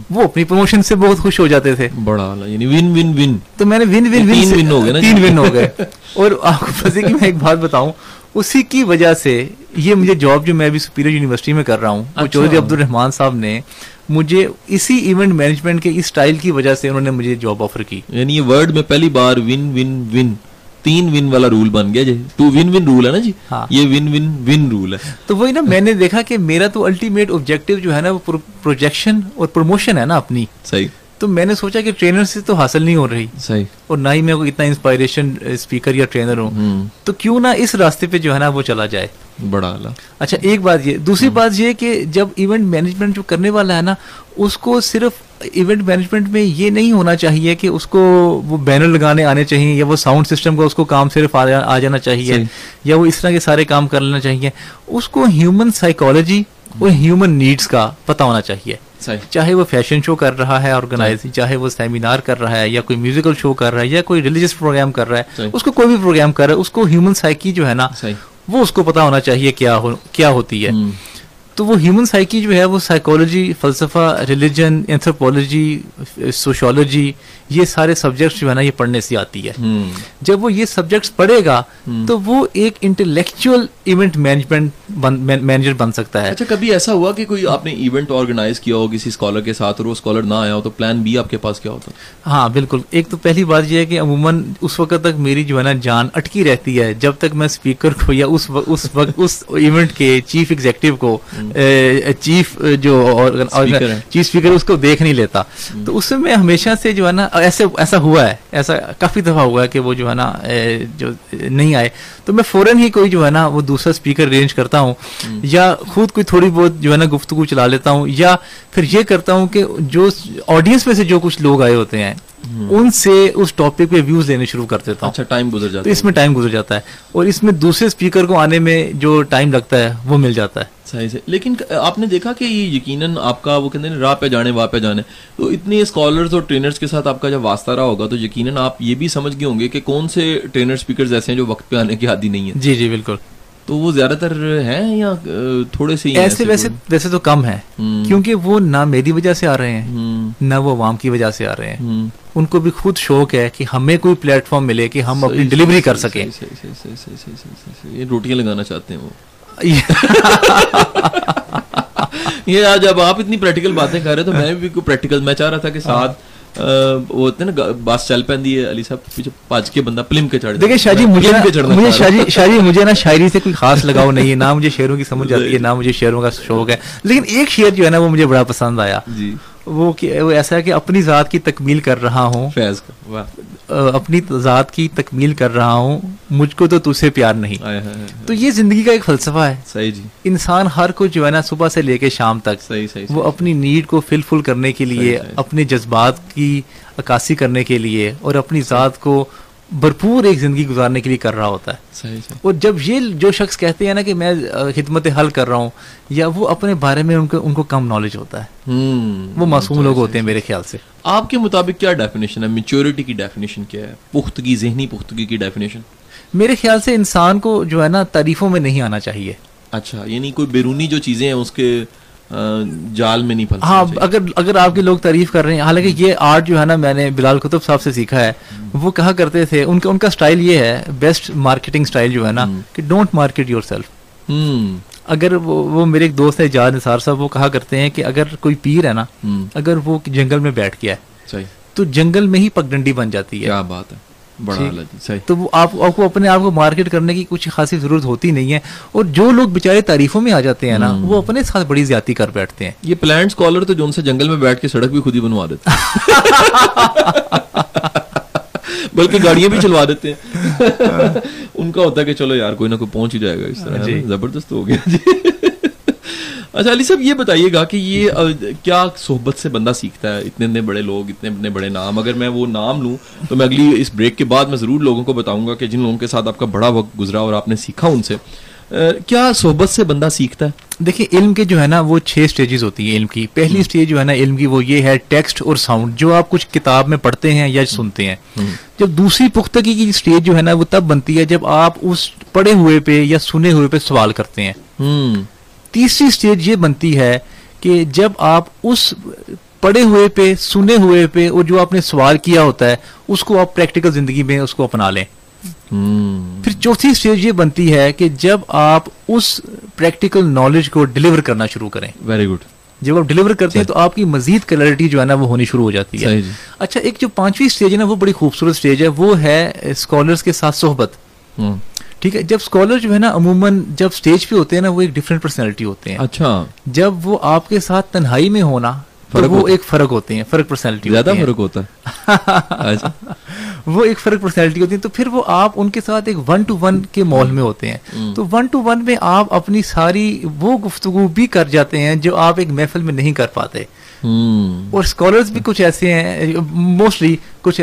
B: وہ اپنی پروموشن سے بہت خوش ہو جاتے تھے۔
A: بڑا یعنی ون ون ون
B: تو میں نے ون ون
A: ون ون ہو گئے
B: تین ون ہو گئے۔ اور آپ کو کی میں ایک بات بتاؤں اسی کی وجہ سے یہ مجھے جاب جو میں ابھی سپیریئر یونیورسٹی میں کر رہا ہوں وہ چودھری عبد الرحمان صاحب نے مجھے اسی ایونٹ مینجمنٹ کے اس سٹائل کی وجہ سے انہوں نے مجھے جاب آفر کی۔
A: یعنی یہ ورڈ میں پہلی بار ون ون ون تین ون والا رول بن گیا جی۔ ٹو ون ون رول ہے نا جی؟
B: ہاں۔
A: یہ ون ون ون رول ہے۔
B: تو وہی نا میں نے دیکھا کہ میرا تو الٹیمیٹ آبجیکٹو جو ہے نا وہ پروجیکشن اور پروموشن ہے نا اپنی۔
A: صحیح۔
B: تو میں نے سوچا کہ ٹرینر سے تو حاصل نہیں ہو رہی۔
A: صحیح۔
B: اور نہ ہی میں اتنا انسپائریشن اسپیکر یا ٹرینر ہوں۔ تو کیوں نہ اس راستے پہ جو ہے نا وہ چلا جائے۔
A: بڑا اعلیٰ۔
B: اچھا ایک بات یہ دوسری بات یہ کہ جب ایونٹ مینجمنٹ جو کرنے والا ہے نا اس کو صرف ایونٹ مینجمنٹ میں یہ نہیں ہونا چاہیے کہ اس کو وہ بینر لگانے آنے چاہیے یا وہ ساؤنڈ سسٹم کا اس کو کام صرف آ جانا چاہیے یا وہ اس طرح کے سارے کام کر لینا چاہیے۔ اس کو ہیومن سائیکالوجی اور ہیومن نیڈس کا پتہ ہونا چاہیے۔ چاہے وہ فیشن شو کر رہا ہے آرگنائز چاہے وہ سیمینار کر رہا ہے یا کوئی میوزیکل شو کر رہا ہے یا کوئی ریلیجیس پروگرام کر رہا ہے اس کو کوئی بھی پروگرام کر رہا ہے اس کو ہیومن سائیکی جو ہے نا وہ اس کو پتا ہونا چاہیے کیا ہو کیا ہوتی ہے۔ تو وہ ہیومن سائیکی جو ہے وہ سائیکولوجی فلسفہ ریلیجن اینتھروپولوجی سوشولوجی یہ سارے سبجیکٹس جو ہے نا یہ پڑھنے سے آتی ہے۔ جب وہ یہ سبجیکٹس پڑھے گا تو وہ ایک انٹلیکچوئل ایونٹ مینجمنٹ مینیجر بن سکتا ہے۔
A: اچھا کبھی ایسا ہوا کہ کوئی آپ نے ایونٹ آرگنائز کیا ہو کسی اسکالر کے ساتھ اور وہ اسکالر نہ آیا ہو تو پلان بی آپ کے پاس کیا ہوتا؟
B: ہاں بالکل۔ ایک تو پہلی بات یہ ہے کہ عموماً اس وقت تک میری جو ہے نا جان اٹکی رہتی ہے۔ جب تک میں اسپیکر کو یا اس اس وقت اس ایونٹ کے چیف ایگزیکٹو کو چیف جو چیف اسپیکر اس کو دیکھ نہیں لیتا۔ تو اس میں ہمیشہ سے جو ہے نا ایسے ایسا ہوا ہے ایسا کافی دفعہ ہوا ہے کہ وہ جو ہے نا جو نہیں آئے۔ تو میں فوراً ہی کوئی جو ہے نا وہ دوسرا اسپیکر ارینج کرتا ہوں۔ یا خود کوئی تھوڑی بہت جو ہے نا گفتگو چلا لیتا ہوں۔ یا پھر یہ کرتا ہوں کہ جو آڈینس میں سے جو کچھ لوگ آئے ہوتے ہیں ان سے اس ٹاپک پہ ویوز لینے شروع کر دیتا ہوں۔
A: اچھا ٹائم گزر جاتا
B: ہے اس میں ٹائم گزر جاتا ہے۔ اور اس میں دوسرے اسپیکر کو آنے میں جو ٹائم لگتا ہے وہ مل جاتا ہے۔
A: صحیح سے لیکن آپ نے دیکھا کہ یہ یقیناً آپ کا وہ کہتے ہیں راہ پہ جانے واہ پہ جانے تو اتنے اسکالرز اور ٹرینرز کے ساتھ آپ کا جب واسطہ رہا ہوگا تو یقیناً آپ یہ بھی سمجھ گئے ہوں گے کہ کون سے ٹرینر اسپیکرز ایسے ہیں جو وقت پہ آنے کی عادی نہیں ہے
B: جی جی بالکل
A: تو وہ زیادہ تر ہیں یا تھوڑے سے
B: ایسے ویسے ویسے تو کم ہے کیونکہ وہ نہ میری وجہ سے آ رہے ہیں نہ وہ عوام کی وجہ سے آ رہے ہیں ان کو بھی خود شوق ہے کہ ہمیں کوئی پلیٹ فارم ملے کہ ہم اپنی ڈلیوری کر سکیں
A: روٹیاں لگانا چاہتے ہیں وہ یہ آج اب آپ اتنی پریکٹیکل باتیں کر رہے تو میں بھی پریکٹیکل میں چاہ رہا تھا کہ ساتھ وہ ہوتے ہیں نا بس چل پی ہے علی صاحب پیچھے پاج کے بندہ پلم کے چڑھ
B: دیکھیں شاہ جی مجھے مجھے شاہ جی شاہ جی مجھے نا شاعری سے کوئی خاص لگاؤ نہیں ہے نہ مجھے شعروں کی سمجھ آتی ہے نہ مجھے شعروں کا شوق ہے۔ لیکن ایک شعر جو ہے نا وہ مجھے بڑا پسند آیا۔
A: جی۔
B: وہ ایسا ہے کہ اپنی ذات کی تکمیل کر رہا ہوں۔
A: فیض
B: اپنی ذات کی تکمیل کر رہا ہوں۔ مجھ کو تو تجھ سے پیار نہیں۔ تو یہ زندگی کا ایک فلسفہ ہے۔
A: صحیح جی۔
B: انسان ہر کو جو ہے نا صبح سے لے کے شام تک
A: صحیح صحیح
B: وہ اپنی نیڈ کو فل فل کرنے کے لیے۔ اپنے جذبات کی عکاسی کرنے کے لیے اور اپنی ذات کو بھرپور ایک زندگی گزارنے کے لیے کر رہا ہوتا ہے۔
A: صحیح
B: اور جب یہ جو شخص کہتے ہیں نا کہ میں خدمت حل کر رہا ہوں یا وہ اپنے بارے میں ان کو ان کو کم نالج ہوتا ہے۔ وہ معصوم لوگ ہوتے ہیں میرے خیال سے۔
A: آپ کے مطابق کیا ڈیفینیشن ہے؟ میچورٹی کی ڈیفینیشن کیا ہے؟ پختگی ذہنی پختگی کی ڈیفینیشن
B: میرے خیال سے انسان کو جو ہے نا تعریفوں میں نہیں آنا چاہیے۔
A: اچھا یعنی کوئی بیرونی جو چیزیں ہیں اس کے جال میں نہیں پھنسنا
B: ہاں۔ اگر اگر آپ کے لوگ تعریف کر رہے ہیں حالانکہ یہ آرٹ جو ہے نا میں نے بلال کتب صاحب سے سیکھا ہے۔ وہ کہا کرتے تھے ان کا ان کا سٹائل یہ ہے بیسٹ مارکیٹنگ سٹائل جو ہے نا۔ کہ ڈونٹ مارکیٹ یور سیلف۔ اگر وہ وہ میرے ایک دوست ہے جاد نثار صاحب وہ کہا کرتے ہیں کہ اگر کوئی پیر ہے نا اگر وہ جنگل میں بیٹھ گیا ہے تو جنگل میں ہی پگڈنڈی بن جاتی ہے۔
A: کیا بات ہے۔ بڑا صحیح۔
B: تو آپ کو اپنے آپ کو مارکیٹ کرنے کی کچھ خاصی ضرورت ہوتی نہیں ہے۔ اور جو لوگ بےچارے تعریفوں میں آ جاتے ہیں نا۔ وہ اپنے ساتھ بڑی زیادتی کر بیٹھتے ہیں۔
A: یہ پلانٹ اسکالر تو جو ان سے جنگل میں بیٹھ کے سڑک بھی خود ہی بنوا دیتے [laughs] بلکہ گاڑیاں بھی چلوا دیتے ہیں۔ [laughs] ان کا ہوتا ہے کہ چلو یار کوئی نہ کوئی پہنچ ہی جائے گا۔ اس طرح
B: جی۔
A: زبردست ہو گیا۔ جی۔ اچھا علی صاحب یہ بتائیے گا کہ یہ کیا صحبت سے بندہ سیکھتا ہے؟ اتنے اتنے بڑے لوگ اتنے اتنے بڑے نام۔ اگر میں وہ نام لوں تو میں اگلی اس بریک کے بعد میں ضرور لوگوں کو بتاؤں گا کہ جن لوگوں کے ساتھ آپ کا بڑا وقت گزرا اور آپ نے سیکھا ان سے۔ کیا صحبت سے بندہ سیکھتا ہے؟
B: دیکھیں علم کے جو ہے نا وہ چھ سٹیجز ہوتی ہیں علم کی۔ پہلی سٹیج جو ہے نا علم کی وہ یہ ہے ٹیکسٹ اور ساؤنڈ جو آپ کچھ کتاب میں پڑھتے ہیں یا سنتے ہیں۔ جب دوسری پختگی کی سٹیج جو ہے نا وہ تب بنتی ہے جب آپ اس پڑھے ہوئے پہ یا سنے ہوئے پہ سوال کرتے ہیں۔ تیسری سٹیج یہ بنتی ہے کہ جب آپ اس پڑھے ہوئے پہ سنے ہوئے پہ اور جو آپ نے سوال کیا ہوتا ہے اس کو آپ پریکٹیکل زندگی میں اس کو اپنا لیں۔ پھر چوتھی سٹیج یہ بنتی ہے کہ جب آپ اس پریکٹیکل نالج کو ڈلیور کرنا شروع کریں۔
A: ویری گڈ
B: جب آپ ڈلیور کرتے ہیں تو آپ کی مزید کلیئرٹی جو ہے نا وہ ہونی شروع ہو جاتی ہے۔
A: جی۔
B: اچھا ایک جو پانچویں سٹیج ہے نا وہ بڑی خوبصورت سٹیج ہے وہ ہے اسکالرس کے ساتھ صحبت۔ ٹھیک ہے جب اسکالر جو ہے نا عموماً جب سٹیج پہ ہوتے ہیں نا وہ ایک ڈفرینٹ پرسنالٹی ہوتے ہیں۔
A: اچھا۔
B: جب وہ آپ کے ساتھ تنہائی میں ہونا تو
A: فرق
B: وہ۔ ایک فرق ہوتے ہیں فرق پرسنالٹی
A: زیادہ فرق ہوتا ہے۔ [laughs] اچھا۔
B: وہ ایک فرق پرسنالٹی ہوتی ہے تو پھر وہ آپ ان کے ساتھ ایک ون ٹو ون کے ماحول میں ہوتے ہیں۔ تو ون ٹو ون میں آپ اپنی ساری وہ گفتگو بھی کر جاتے ہیں جو آپ ایک محفل میں نہیں کر پاتے۔ اور اسکالرس بھی کچھ ایسے ہیں موسٹلی کچھ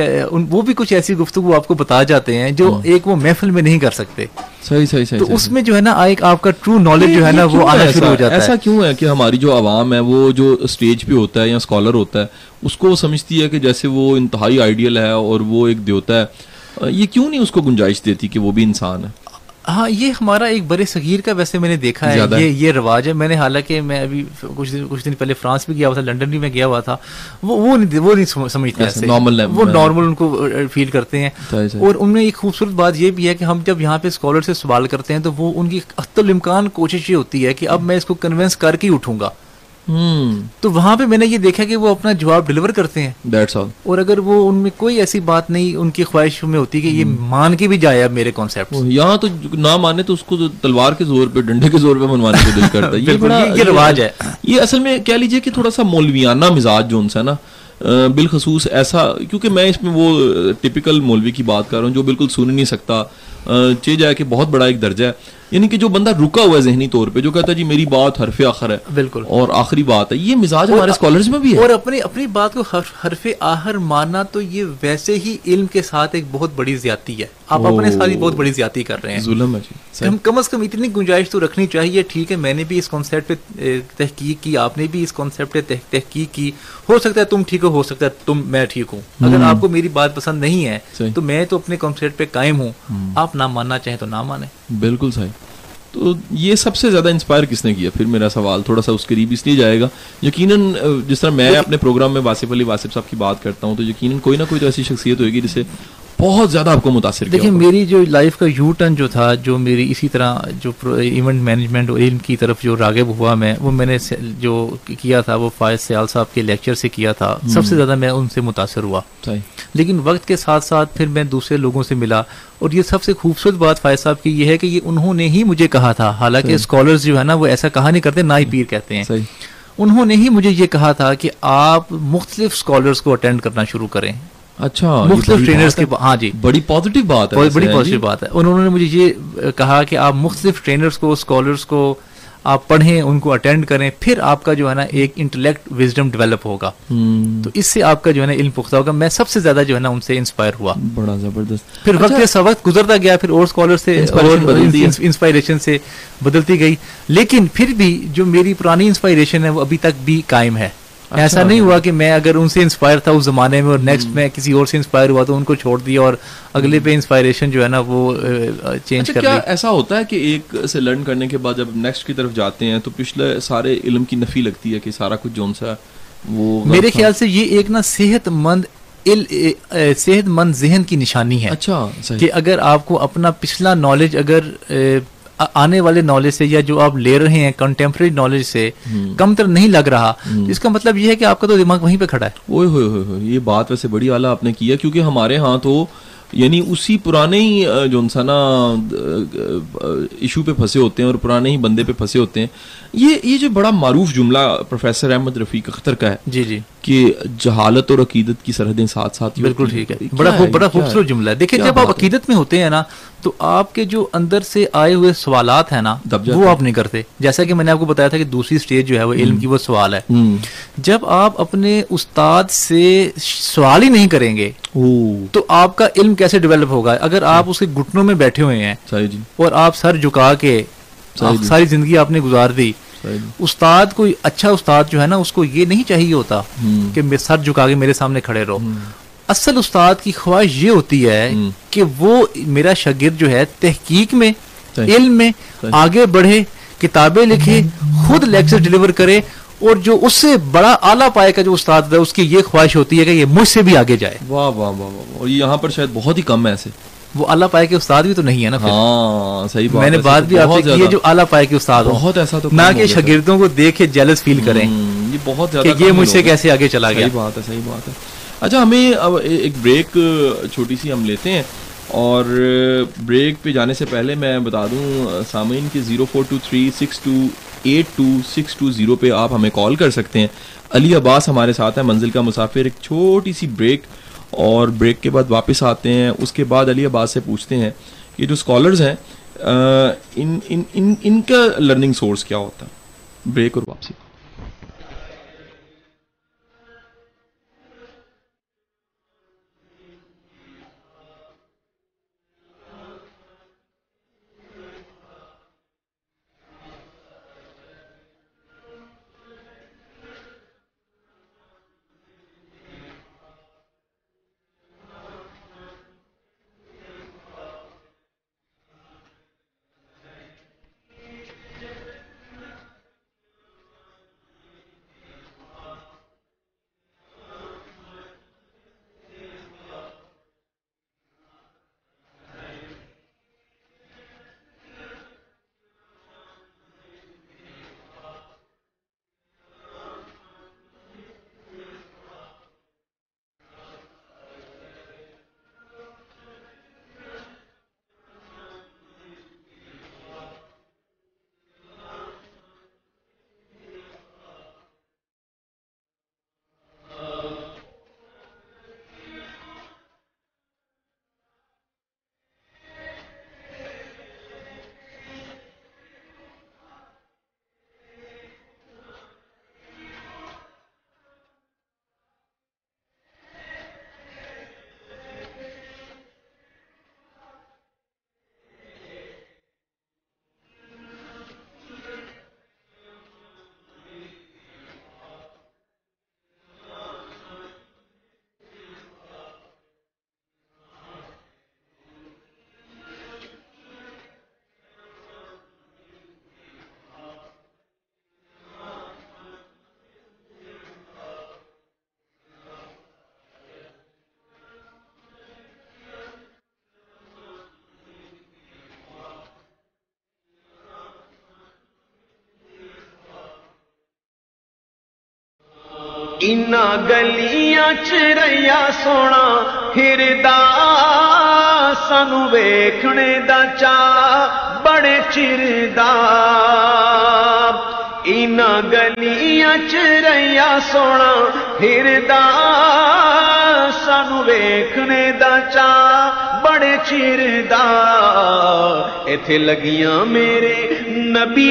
B: وہ بھی کچھ ایسی گفتگو آپ کو بتا جاتے ہیں جو ایک وہ محفل میں نہیں کر سکتے۔
A: صحیح صحیح صحیح
B: تو۔ اس میں جو ہے نا ایک آپ کا ٹرو نالج جو ہے نا وہ آنا
A: ایسا-
B: شروع ہو جاتا
A: ایسا
B: ہے
A: کیوں ہے کہ ہماری جو عوام ہے وہ جو اسٹیج پہ ہوتا ہے یا اسکالر ہوتا ہے اس کو وہ سمجھتی ہے کہ جیسے وہ انتہائی آئیڈیل ہے اور وہ ایک دیوتا ہے۔ یہ کیوں نہیں اس کو گنجائش دیتی کہ وہ بھی انسان ہے؟
B: ہاں یہ ہمارا ایک بڑے صغیر کا ویسے میں نے دیکھا ہے۔ یہ یہ رواج ہے۔ میں نے حالانکہ میں ابھی کچھ دن کچھ دن پہلے فرانس بھی گیا ہوا تھا لنڈن بھی میں گیا ہوا تھا۔ وہ وہ نہیں وہ نہیں سمجھ- سمجھتے ایسے وہ نارمل ان کو فیل کرتے ہیں۔
A: صحیح صحیح۔
B: اور ان میں ایک خوبصورت بات یہ بھی ہے کہ ہم جب یہاں پہ اسکالر سے سوال کرتے ہیں تو وہ ان کی حتی الامکان کوشش یہ ہوتی ہے کہ اب میں اس کو کنونس کر کے ہی اٹھوں گا۔
A: ہوں۔
B: تو وہاں پہ میں نے یہ دیکھا کہ وہ اپنا جواب ڈلیور کرتے ہیں۔
A: دیٹس آل
B: اور اگر وہ ان میں کوئی ایسی بات نہیں ان کی خواہش میں ہوتی کہ یہ مان کے بھی جائے اب میرے کانسیپٹ
A: یہاں تو نہ مانے تو اس کو تلوار کے زور پہ ڈنڈے کے زور پہ منوانے کو دل کرتا ہے۔ یہ [laughs] بڑا
B: رواج ہے۔
A: یہ اصل میں کہہ لیجیے کہ تھوڑا سا مولویانہ مزاج جو ان سے ہے نا بالخصوص ایسا کیونکہ میں اس میں وہ ٹپیکل مولوی کی بات کر رہا ہوں جو بالکل سن ہی نہیں سکتا۔ چہ جائے کہ بہت بڑا ایک درجہ ہے۔ یعنی کہ جو بندہ رکا ہوا ہے ذہنی طور پہ جو کہتا ہے جی میری بات حرف آخر ہے
B: بالکل۔
A: اور آخری بات ہے یہ مزاج ہمارے اسکالرز میں بھی ہے۔
B: اور اپنی اپنی بات کو حرف آہر ماننا تو یہ ویسے ہی علم کے ساتھ ایک بہت بڑی زیادتی ہے۔ آپ اپنے ساتھ بہت بڑی زیادتی کر رہے ہیں۔
A: ظلم ہے جی صحیح۔
B: کم از کم اتنی گنجائش تو رکھنی چاہیے ٹھیک ہے میں نے بھی اس کانسیپٹ پہ تحقیق کی آپ نے بھی اس کانسیپٹ پہ تح- تحقیق کی۔ ہو سکتا ہے تم ٹھیک ہو ہو سکتا ہے تم میں ٹھیک ہوں۔ اگر آپ کو میری بات پسند نہیں ہے۔ تو میں تو اپنے کانسیپٹ پہ قائم ہوں۔ آپ نہ ماننا چاہیں تو نہ مانیں۔
A: بالکل صحیح۔ تو یہ سب سے زیادہ انسپائر کس نے کیا؟ پھر میرا سوال تھوڑا سا اس قریب اس لیے جائے گا۔ یقیناً جس طرح میں اپنے پروگرام میں واسف علی واسف صاحب کی بات کرتا ہوں تو یقیناً کوئی نہ کوئی تو ایسی شخصیت ہوئے گی جسے بہت زیادہ آپ کو متاثر کیا
B: دیکھیں۔ میری جو لائف کا یو ٹرن جو تھا جو میری اسی طرح جو ایونٹ مینجمنٹ اور علم کی طرف جو راغب ہوا میں وہ میں نے جو کیا تھا وہ فائز سیال صاحب کے لیکچر سے کیا تھا سب سے زیادہ میں ان سے متاثر ہوا۔ لیکن وقت کے ساتھ ساتھ پھر میں دوسرے لوگوں سے ملا اور یہ سب سے خوبصورت بات فائز صاحب کی یہ ہے کہ یہ انہوں نے ہی مجھے کہا تھا۔ حالانکہ اسکالرز جو ہے نا وہ ایسا کہا نہیں کرتے نہ ہی پیر کہتے ہیں۔ انہوں نے ہی مجھے یہ کہا تھا کہ آپ مختلف اسکالرس کو اٹینڈ کرنا شروع کریں۔
A: اچھا
B: مختلف ٹرینرز۔ کے ہاں جی۔
A: بڑی پازیٹیو بات ہے
B: بڑی پازیٹیو۔ بات ہے۔ انہوں نے مجھے یہ کہا کہ آپ مختلف ٹرینرز کو اسکالرس کو آپ پڑھیں ان کو اٹینڈ کریں پھر آپ کا جو ہے نا ایک انٹلیکٹ وزڈم ڈیولپ ہوگا۔ تو اس سے آپ کا جو ہے نا علم پختہ ہوگا۔ میں سب سے زیادہ جو ہے نا ان سے انسپائر ہوا۔
A: بڑا زبردست۔
B: پھر وقت کے ساتھ وقت گزرتا گیا پھر اور اسکالر سے۔ انسپائریشن سے بدلتی گئی۔ لیکن پھر بھی جو میری پرانی انسپائریشن ہے وہ ابھی تک بھی قائم ہے۔
A: اچھا۔
B: ایسا نہیں ہوا کہ میں اگر ان سے انسپائر تھا اس زمانے میں اور نیکسٹ میں کسی اور سے انسپائر ہوا تو ان کو چھوڑ دیا اور اگلے پہ انسپائریشن جو ہے نا وہ چینج
A: اچھا
B: کر
A: کیا ایسا ہوتا ہے کہ ایک سے لرن کرنے کے بعد جب نیکسٹ کی طرف جاتے ہیں تو پچھلے سارے علم کی نفی لگتی ہے کہ سارا کچھ جون سا وہ
B: میرے۔ خیال سے یہ ایک نا صحت مند صحت مند ذہن کی نشانی ہے
A: اچھا
B: کہ اگر آپ کو اپنا پچھلا نالج اگر آنے والے نالج سے یا جو آپ لے رہے ہیں کنٹمپرری نالج سے۔ کم تر نہیں لگ رہا۔ اس کا مطلب یہ ہے کہ آپ کا تو دماغ وہیں پہ کھڑا ہے۔
A: اوئے ہوئے ہوئے یہ بات ویسے بڑی اعلیٰ آپ نے کی ہے کیونکہ ہمارے ہاں تو یعنی اسی پرانے ہی جو انسان ایشو پہ پھنسے ہوتے ہیں اور پرانے ہی بندے پہ پھنسے ہوتے ہیں۔ یہ یہ جو بڑا معروف جملہ پروفیسر احمد رفیق اختر کا ہے
B: جی جی
A: کہ جہالت اور عقیدت کی سرحدیں ساتھ ساتھ
B: بالکل۔ ٹھیک ہے بڑا؟ بڑا؟ خوبصورت جملہ ہے دیکھیں جب آپ؟ عقیدت میں ہوتے ہیں نا تو آپ کے جو اندر سے آئے ہوئے سوالات ہیں نا وہ۔ آپ نہیں کرتے جیسا کہ میں نے آپ کو بتایا تھا کہ دوسری سٹیج جو ہے وہ علم کی وہ سوال ہے۔ جب آپ اپنے استاد سے سوال ہی نہیں کریں گے تو آپ کا علم کیسے ڈیولپ ہوگا اگر آپ اس کے گھٹنوں میں بیٹھے ہوئے ہیں
A: جی
B: اور آپ سر جھکا کے
A: جی۔
B: ساری زندگی آپ نے گزار دی استاد کوئی اچھا استاد جو ہے نا اس کو یہ نہیں چاہیے ہوتا
A: ہم۔
B: کہ میں سر جھکا کے میرے سامنے کھڑے رہو اصل استاد کی خواہش یہ ہوتی ہے
A: ہم۔
B: کہ وہ میرا شاگرد جو ہے تحقیق میں۔ علم میں۔ آگے بڑھے کتابیں لکھے خود لیکچر ڈلیور کرے اور جو اس سے بڑا اعلیٰ پائے کا جو استاد ہے اس کی یہ خواہش ہوتی ہے کہ یہ مجھ سے بھی آگے جائے
A: واہ واہ واہ واہ اور یہاں پر شاید بہت ہی کم ہے ایسے
B: وہ اعلیٰ پائے کے استاد بھی تو نہیں ہے نا
A: ہاں صحیح بات
B: میں نے بات بھی آپ سے کی ہے۔ جو اعلیٰ پائے کے استاد ہوں۔
A: بہت ایسا تو
B: نہ کہ۔ شاگردوں کو دیکھ کے جیلس فیل کریں
A: یہ بہت زیادہ
B: کہ یہ مجھ سے
A: ہیں۔
B: کیسے آگے چلا گیا۔
A: صحیح بات ہے صحیح بات ہے۔ اچھا ہمیں اب ایک بریک چھوٹی سی ہم لیتے ہیں۔ اور بریک پہ جانے سے پہلے میں بتا دوں سامعین کے zero four two three six two eight two six two zero پہ آپ ہمیں کال کر سکتے ہیں۔ علی عباس ہمارے ساتھ ہے منزل کا مسافر۔ ایک چھوٹی سی بریک اور بریک کے بعد واپس آتے ہیں، اس کے بعد علی عباس سے پوچھتے ہیں کہ جو اسکالرز ہیں ان ان ان ان کا لرننگ سورس کیا ہوتا؟ ہے بریک اور واپسی۔
C: انہ گلیاں چریا سونا ہردا سانو ویکھنے دا چا بڑے چرد ان گلیاں چریا سونا ہردا سانو ویکھنے دا چا بڑے چردا ایتھے لگیاں میرے نبی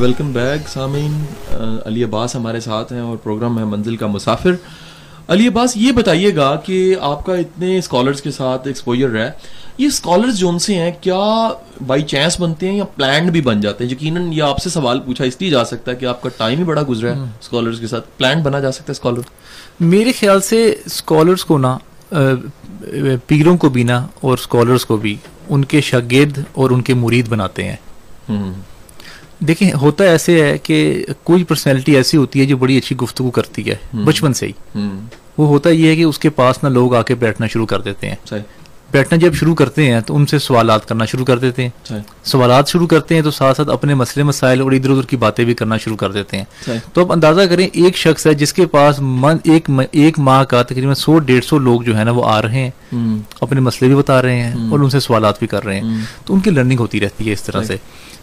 A: ویلکم بیک سامعین علی عباس ہمارے ساتھ ہیں اور پروگرام ہے منزل کا مسافر علی عباس یہ بتائیے گا کہ آپ کا اتنے اسکالرس کے ساتھ ایکسپوئر ہے. یہ اسکالرز جو ان سے ہیں کیا بائی چانس بنتے ہیں یا پلانڈ بھی بن جاتے ہیں؟ یقیناً یہ آپ سے سوال پوچھا اس لیے جا سکتا ہے کہ آپ کا ٹائم ہی بڑا گزرا ہے اسکالرز کے ساتھ. پلانڈ بنا جا سکتا ہے اسکالر
B: میرے خیال سے اسکالرس کو نا پیروں کو بھی نا اور اسکالرس کو بھی ان کے شاگرد اور ان کے مرید بناتے ہیں. دیکھیں ہوتا ایسے ہے کہ کوئی پرسنالٹی ایسی ہوتی ہے جو بڑی اچھی گفتگو کرتی ہے بچپن سے ہی۔ وہ ہوتا یہ ہے کہ اس کے پاس نا لوگ آ کے بیٹھنا شروع کر دیتے ہیں۔ بیٹھنا جب شروع کرتے ہیں تو ان سے سوالات کرنا شروع کر دیتے ہیں۔ سوالات شروع کرتے ہیں تو ساتھ ساتھ اپنے مسئلے مسائل اور ادھر ادھر کی باتیں بھی کرنا شروع کر دیتے ہیں۔ تو اب اندازہ کریں ایک شخص ہے جس کے پاس ایک ایک ماہ کا تقریباً سو ڈیڑھ سو لوگ جو ہے نا وہ آ رہے ہیں۔ اپنے مسئلے بھی بتا رہے ہیں اور ان سے سوالات بھی کر رہے ہیں۔ تو ان کی لرننگ ہوتی رہتی ہے اس طرح سے۔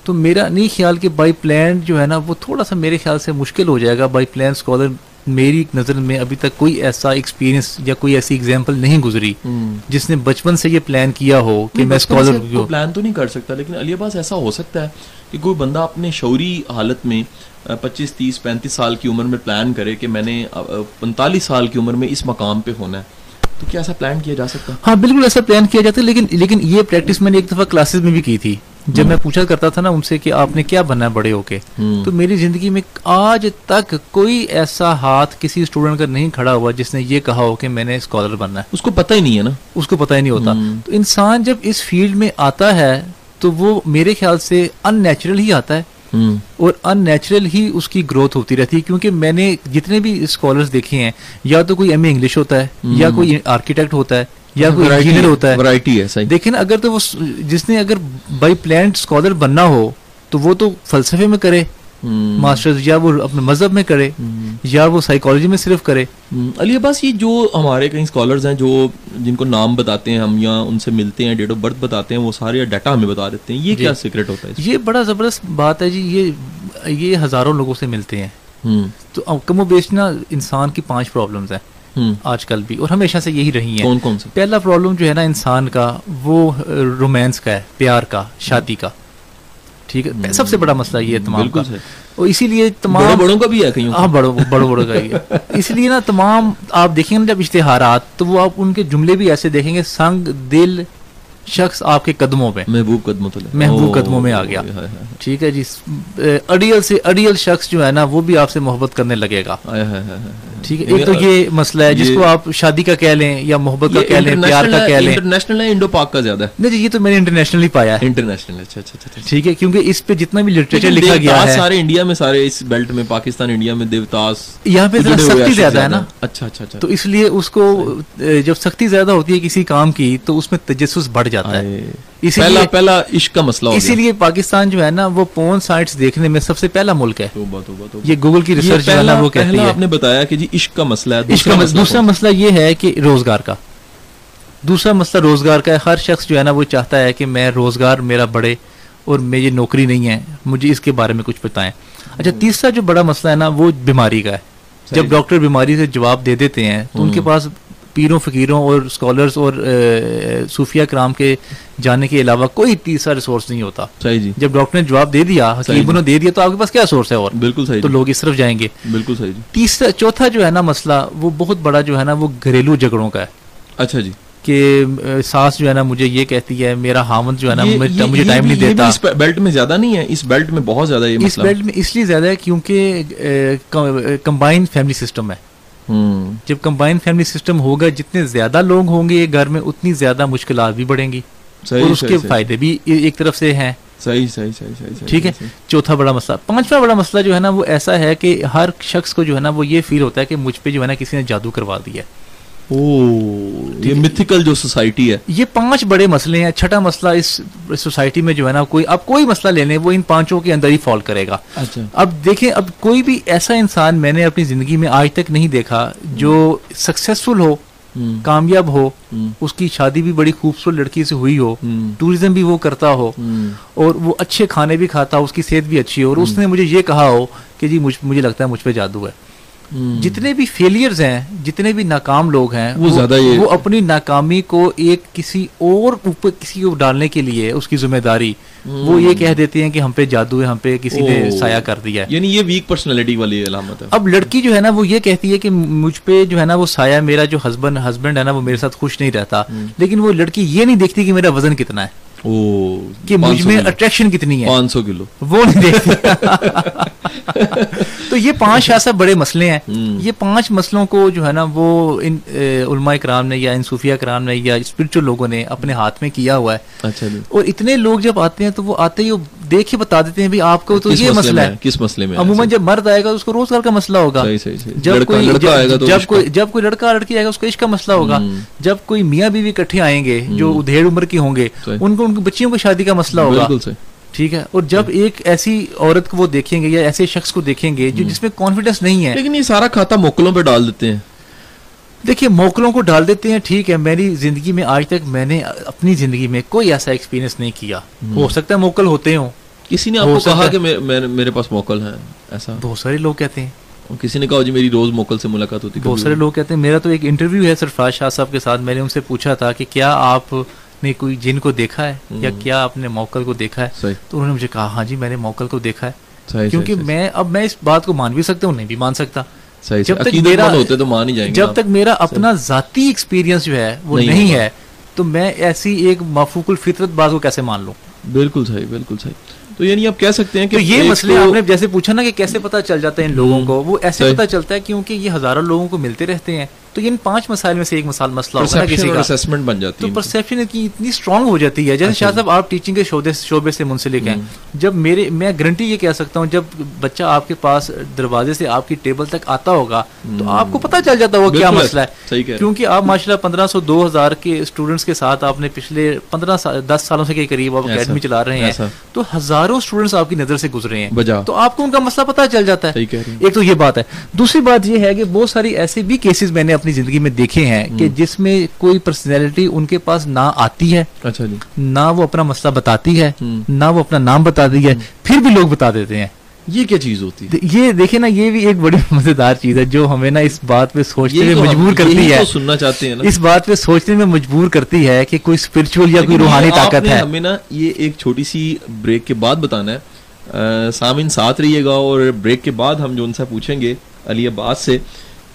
B: تو میرا نہیں خیال کہ بائی پلان جو ہے نا وہ تھوڑا سا میرے خیال سے مشکل ہو جائے گا. بائی پلان اسکالر میری نظر میں ابھی تک کوئی ایسا ایکسپیرینس یا کوئی ایسی اگزامپل نہیں گزری جس نے بچپن سے یہ پلان کیا ہو کہ میں اسکالر
A: پلان تو نہیں کر سکتا لیکن علی عباس ایسا ہو سکتا ہے کہ کوئی بندہ اپنے شعوری حالت میں پچیس تیس پینتیس سال کی عمر میں پلان کرے کہ میں نے پینتالیس سال کی عمر میں اس مقام پہ ہونا ہے. تو کیا ایسا پلان کیا جا سکتا؟
B: ہاں بالکل ایسا پلان کیا جاتا ہے لیکن لیکن یہ پریکٹس میں نے ایک دفعہ کلاسز میں بھی کی تھی. جب میں پوچھا کرتا تھا نا ان سے کہ آپ نے کیا بننا ہے بڑے ہو کے تو میری زندگی میں آج تک کوئی ایسا ہاتھ کسی اسٹوڈنٹ کا نہیں کھڑا ہوا جس نے یہ کہا ہو کہ میں نے اسکالر بننا ہے۔
A: اس کو پتہ ہی نہیں ہے نا۔
B: اس کو پتہ ہی نہیں ہوتا۔ تو انسان جب اس فیلڈ میں آتا ہے تو وہ میرے خیال سے ان نیچرل ہی آتا ہے۔ اور ان نیچرل ہی اس کی گروتھ ہوتی رہتی ہے۔ کیونکہ میں نے جتنے بھی اسکالرس دیکھے ہیں یا تو کوئی ایم اے انگلش ہوتا ہے یا کوئی آرکیٹیکٹ ہوتا ہے یا کوئی انجینئر ہوتا ہے۔ دیکھیں اگر تو وہ جس نے اگر بائی پلانٹ اسکالر بننا ہو تو وہ تو فلسفے میں کرے ماسٹر یا وہ اپنے مذہب میں کرے یا وہ سائیکالوجی میں صرف کرے۔
A: علی عباس یہ جو ہمارے کئی اسکالرز ہیں جو جن کو نام بتاتے ہیں ہم یا ان سے ملتے ہیں ڈیٹ آف برتھ بتاتے ہیں وہ سارے ڈیٹا ہمیں بتا دیتے ہیں۔ یہ کیا سیکرٹ ہوتا ہے
B: یہ بڑا زبردست بات ہے جی یہ یہ ہزاروں لوگوں سے ملتے ہیں۔ تو کم و بیش نا انسان کی پانچ پرابلمز ہیں۔ آج کل بھی اور ہمیشہ سے یہی رہی ہیں۔
A: کون کون سے؟
B: پہلا پرابلم جو ہے نا انسان کا وہ رومانس کا ہے پیار کا شادی کا۔ ٹھیک ہے؟ سب سے بڑا مسئلہ یہ ہے تمام کا۔ اور اسی لیے تمام
A: بڑوں کا بھی ہے کہیں۔
B: ہاں بڑوں بڑوں بڑوں کا ہی ہے۔ [laughs] اس لیے نا تمام آپ دیکھیں گے جب اشتہارات تو وہ آپ ان کے جملے بھی ایسے دیکھیں گے سنگ دل شخص آپ کے قدموں میں
A: محبوب قدموں
B: محبوب قدموں میں آ گیا۔ ٹھیک ہے جی۔ اڈیل سے اڈیل شخص جو ہے نا وہ بھی آپ سے محبت کرنے لگے گا۔ ٹھیک ہے ایک تو یہ مسئلہ ہے جس کو آپ شادی کا کہہ لیں یا محبت کا کہہ لیں پیار کا کہہ لیں۔
A: انٹرنیشنل ہے انڈو پاک کا زیادہ ہے۔
B: نہیں جی یہ تو میں نے انٹرنیشنل ہی پایا ہے۔
A: انٹرنیشنل اچھا اچھا اچھا
B: ٹھیک ہے کیونکہ اس پہ جتنا بھی لٹریچر لکھا گیا ہے۔
A: سارے انڈیا میں سارے اس بیلٹ میں پاکستان انڈیا میں دیوتاس
B: یہاں پہ سختی زیادہ ہے نا۔
A: اچھا اچھا اچھا۔
B: تو اس لیے اس کو جب سختی زیادہ ہوتی ہے کسی کام کی تو اس میں تجسس بڑھ جاتا ہے۔
A: پہلا پہلا عشق کا مسئلہ
B: اسی لیے پاکستان جو ہے نا وہ پون سائٹس دیکھنے میں سب سے پہلا ملک ہے۔ یہ گوگل کی ریسرچ جو ہے نا وہ کہتی ہے۔
A: آپ نے بتایا کہ جی عشق کا مسئلہ ہے
B: دوسرا مسئلہ یہ ہے کہ روزگار کا۔ دوسرا مسئلہ روزگار کا ہے۔ ہر شخص جو ہے نا وہ چاہتا ہے کہ میں روزگار میرا بڑھے اور میری نوکری نہیں ہے۔ مجھے اس کے بارے میں کچھ بتائیں اچھا تیسرا جو بڑا مسئلہ ہے نا وہ بیماری کا ہے۔ جب ڈاکٹر بیماری سے جواب دے دیتے ہیں تو ان کے پاس پیروں فقیروں اور اسکالرس اور صوفیہ کرام کے جانے کے علاوہ کوئی تیسرا ریسورس نہیں ہوتا۔
A: صحیح جی۔
B: جب ڈاکٹر نے جواب دے دیا حکیموں نے دے دیا تو آپ کے پاس کیا سورس ہے اور؟
A: بالکل صحیح
B: تو لوگ اس طرف جائیں گے۔
A: بالکل صحیح جی۔
B: تیسرا چوتھا جو ہے نا مسئلہ وہ بہت بڑا جو ہے نا وہ گھریلو جھگڑوں کا ہے۔
A: اچھا جی۔
B: کہ ساس جو ہے نا مجھے یہ کہتی ہے میرا حامد جو ہے نا مجھے ٹائم نہیں دیتا۔
A: اس بیلٹ میں زیادہ نہیں ہے اس بیلٹ میں بہت زیادہ یہ
B: اس بیلٹ میں اس لیے زیادہ ہے کیونکہ کمبائن فیملی سسٹم ہے۔ جب کمبائن فیملی سسٹم ہوگا جتنے زیادہ لوگ ہوں گے گھر میں اتنی زیادہ مشکلات بھی بڑھیں گی۔ اور اس کے فائدے بھی ایک طرف سے ہیں۔
A: صحیح صحیح صحیح
B: ٹھیک ہے؟ چوتھا بڑا مسئلہ۔ پانچواں بڑا مسئلہ جو ہے نا وہ ایسا ہے کہ ہر شخص کو جو ہے نا وہ یہ فیل ہوتا ہے کہ مجھ پہ جو ہے نا کسی نے جادو کروا دیا ہے۔
A: یہ متھیکل جو سوسائٹی ہے۔
B: یہ پانچ بڑے مسئلے ہیں چھٹا مسئلہ اس سوسائٹی میں جو ہے نا کوئی اب کوئی مسئلہ لے لیں وہ ان پانچوں کے اندر ہی فال کرے گا۔
A: اچھا۔
B: اب دیکھیں اب کوئی بھی ایسا انسان میں نے اپنی زندگی میں آج تک نہیں دیکھا جو سکسیسفل ہو کامیاب ہو اس کی شادی بھی بڑی خوبصورت لڑکی سے ہوئی ہو ٹوریزم بھی وہ کرتا ہو اور وہ اچھے کھانے بھی کھاتا ہو اس کی صحت بھی اچھی ہو اور اس نے مجھے یہ کہا ہو کہ جی مجھے لگتا ہے مجھ پہ جادو ہے۔ جتنے بھی فیلئرز ہیں جتنے بھی ناکام لوگ ہیں
A: وہ زیادہ
B: وہ اپنی ناکامی کو ایک کسی اور اوپر کسی کو ڈالنے کے لیے اس کی ذمہ داری وہ یہ کہہ دیتے ہیں کہ ہم پہ جادو ہے ہم پہ کسی نے۔ سایہ کر دیا ہے۔
A: یعنی یہ ویک پرسنالٹی والی علامت ہے۔
B: اب لڑکی جو ہے نا وہ یہ کہتی ہے کہ مجھ پہ جو ہے نا وہ سایہ میرا جو ہسبینڈ ہسبینڈ ہے نا وہ میرے ساتھ خوش نہیں رہتا۔ لیکن وہ لڑکی یہ نہیں دیکھتی کہ میرا وزن کتنا ہے۔ کہ مجھ میں اٹریکشن کتنی ہے؟
A: پانچ سو کلو۔
B: وہ نہیں دیکھتے تو یہ پانچ ایسا بڑے مسئلے ہیں۔ یہ پانچ مسئلوں کو جو ہے نا وہ ان علماء کرام نے یا ان صوفیہ کرام نے یا اسپرچل لوگوں نے اپنے ہاتھ میں کیا ہوا ہے۔
A: اچھا جی۔
B: اور اتنے لوگ جب آتے ہیں تو وہ آتے ہی دیکھ کے بتا دیتے ہیں بھی آپ کو تو یہ مسئلہ ہے؟
A: کس مسئلے میں؟
B: عموماً جب مرد آئے گا اس کو روزگار کا مسئلہ ہوگا۔ جب کوئی جب کوئی جب کوئی لڑکا لڑکی آئے گا اس کو عشق کا مسئلہ ہوگا۔ جب کوئی میاں بیوی اکٹھے آئیں گے جو ادھیڑ عمر کے ہوں گے۔ ان کو ان کی بچیوں کی شادی کا مسئلہ ہوگا۔ ٹھیک ہے؟ اور جب ایک ایسی عورت کو وہ دیکھیں گے یا ایسے شخص کو دیکھیں گے جو جس میں کانفیڈنس نہیں ہے۔
A: لیکن یہ سارا کھاتا موکلوں پہ ڈال دیتے ہیں۔
B: دیکھیے موکلوں کو ڈال دیتے ہیں ٹھیک ہے میری زندگی میں آج تک میں نے اپنی زندگی میں کوئی ایسا ایکسپیرینس نہیں کیا۔ ہو سکتا ہے موکل ہوتے ہوں۔
A: کسی نے آپ کو کہا۔ کہ میرے پاس موکل ہیں؟ ایسا؟
B: بہت سارے لوگ کہتے ہیں۔
A: کسی نے کہا جی میری روز موکل سے ملاقات ہوتی
B: بہت سارے لوگ کہتے ہیں۔ میرا تو ایک انٹرویو ہے سرفراز شاہ صاحب کے ساتھ۔ میں نے ان سے پوچھا تھا کہ کیا آپ نے کوئی جن کو دیکھا ہے؟ یا کیا آپ نے موکل کو دیکھا ہے؟ تو انہوں نے مجھے کہا ہاں جی میں نے موکل کو دیکھا ہے۔ کیونکہ میں اب میں اس بات کو مان بھی سکتا ہوں نہیں بھی مان سکتا۔
A: صحیح
B: جب
A: صحیح
B: تک میرا
A: ہوتے تو مان ہی جائیں
B: جب۔ تک میرا اپنا ذاتی ایکسپیرینس جو ہے وہ
A: نہیں۔
B: ہے تو میں ایسی ایک مفوق الفطرت بات کو کیسے مان لوں
A: بالکل صحیح بالکل صحیح تو یعنی آپ کہہ سکتے ہیں کہ
B: یہ مسئلے آپ نے جیسے پوچھا نا کہ کیسے پتا چل جاتا ہے ان لوگوں کو وہ ایسے۔ پتا چلتا ہے کیونکہ یہ ہزاروں لوگوں کو ملتے رہتے ہیں تو ان پانچ مسائل میں سے ایک مسئلہ مسئلہ ہوگا کسی کا۔
A: assessment بن جاتی
B: تو پرسیپشن کی اتنی اسٹرانگ ہو جاتی ہے۔ جیسے
A: اچھا
B: شاہ
A: جی۔
B: صاحب آپ ٹیچنگ کے شعبے شعبے سے منسلک ہیں۔ جب میرے میں گارنٹی یہ کہہ سکتا ہوں جب بچہ آپ کے پاس دروازے سے آپ کی ٹیبل تک آتا ہوگا تو آپ کو پتا چل جاتا ہوگا کیا مسئلہ ہے۔ کیونکہ آپ ماشاء اللہ پندرہ سو دو ہزار کے اسٹوڈنٹس کے ساتھ آپ نے پچھلے پندرہ دس سالوں سے کے قریب آپ اکیڈمی چلا رہے ہیں۔ تو ہزاروں اسٹوڈنٹس آپ کی نظر سے گزرے ہیں۔ تو آپ کو ان کا مسئلہ پتا چل جاتا ہے۔ ایک تو یہ بات ہے۔ دوسری بات یہ ہے کہ بہت ساری ایسے بھی کیسز میں نے اپنی زندگی میں دیکھے ہیں کہ جس میں کوئی پرسنالٹی ان کے پاس نہ آتی ہے
A: اچھا جی۔
B: نہ وہ اپنا مسئلہ بتاتی ہے۔ نہ وہ اپنا نام بتاتی ہے پھر بھی لوگ بتا دیتے ہیں۔
A: یہ کیا چیز ہوتی ہے؟
B: یہ دیکھیں نا یہ بھی ایک بڑی [laughs] مزیدار چیز ہے جو ہمیں نا اس بات پہ سوچنے میں مجبور کرتی ہے۔
A: سننا چاہتے ہیں
B: اس بات پہ سوچنے میں مجبور کرتی ہے کہ کوئی اسپرچل یا کوئی روحانی طاقت ہے۔
A: ہمیں نا یہ ایک چھوٹی سی بریک کے بعد بتانا ہے۔ آ، سامعین ساتھ رہیے گا اور بریک کے بعد ہم جو ان سے پوچھیں گے علی عباس سے۔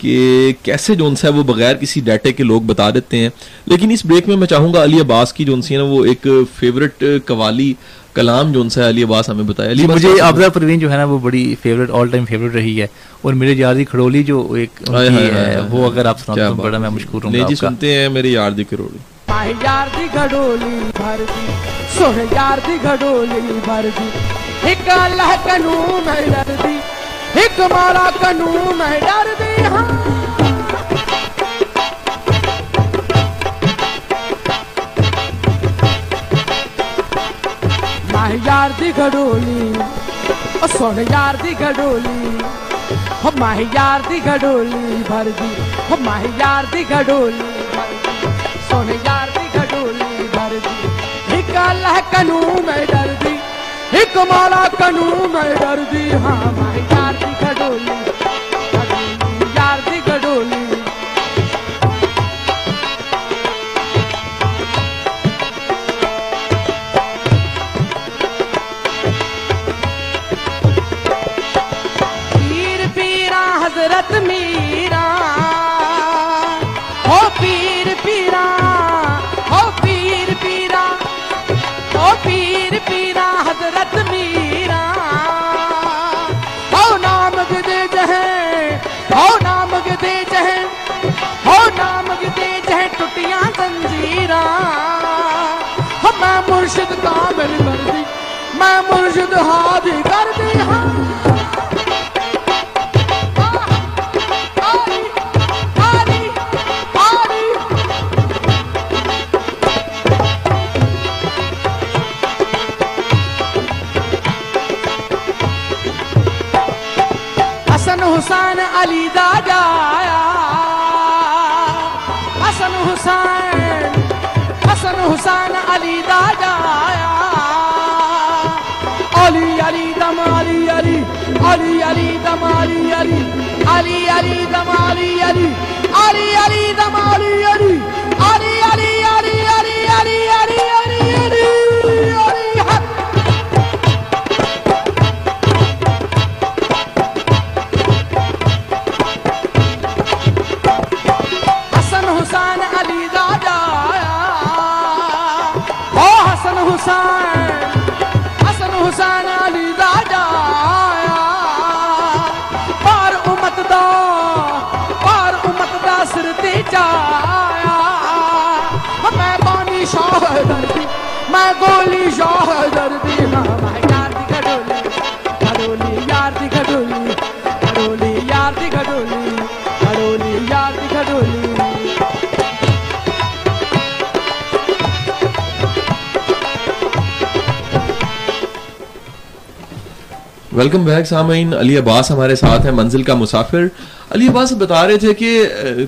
A: کہ کیسے جونس ہے وہ بغیر کسی ڈیٹے کے لوگ بتا دیتے ہیں۔ لیکن اس بریک میں میں چاہوں گا علی عباس کی جو ہے نا وہ ایک فیوریٹ قوالی کلام جونس ہے علی عباس ہمیں بتایا۔ علی
B: جی، مجھے آبزہ پروین جو ہے نا وہ بڑی فیوریٹ آل ٹائم فیوریٹ رہی ہے۔ اور میرے یاردی کھڑولی جو ایک ہے وہ اگر آپ سنا
A: ہیں
B: بڑا میں مشکور ہوں گا
A: جی سنتے ہیں میرے
D: یاردی کھڑولی۔ یاردی کھڑولی بھر سوہ یاردی کھڑولی بھر ایک اللہ کا نوم ہے ایک مارا کنوں میں ڈر دی ہاں ماہ یار دی گھڑولی سوڑ یار دی گھڑولی ماہ یار دی گھڑولی بھر دی ماہ یار دی گھڑولی سوڑ یار دی گھڑولی بھر دی ایک اللہ کنوں میں ڈر دی ایک مالا کنو میں درجی ہاں the hall. Ainda Mauri!
A: Welcome back سامعین علی عباس ہمارے ساتھ ہیں منزل کا مسافر. علی عباس بتا رہے تھے کہ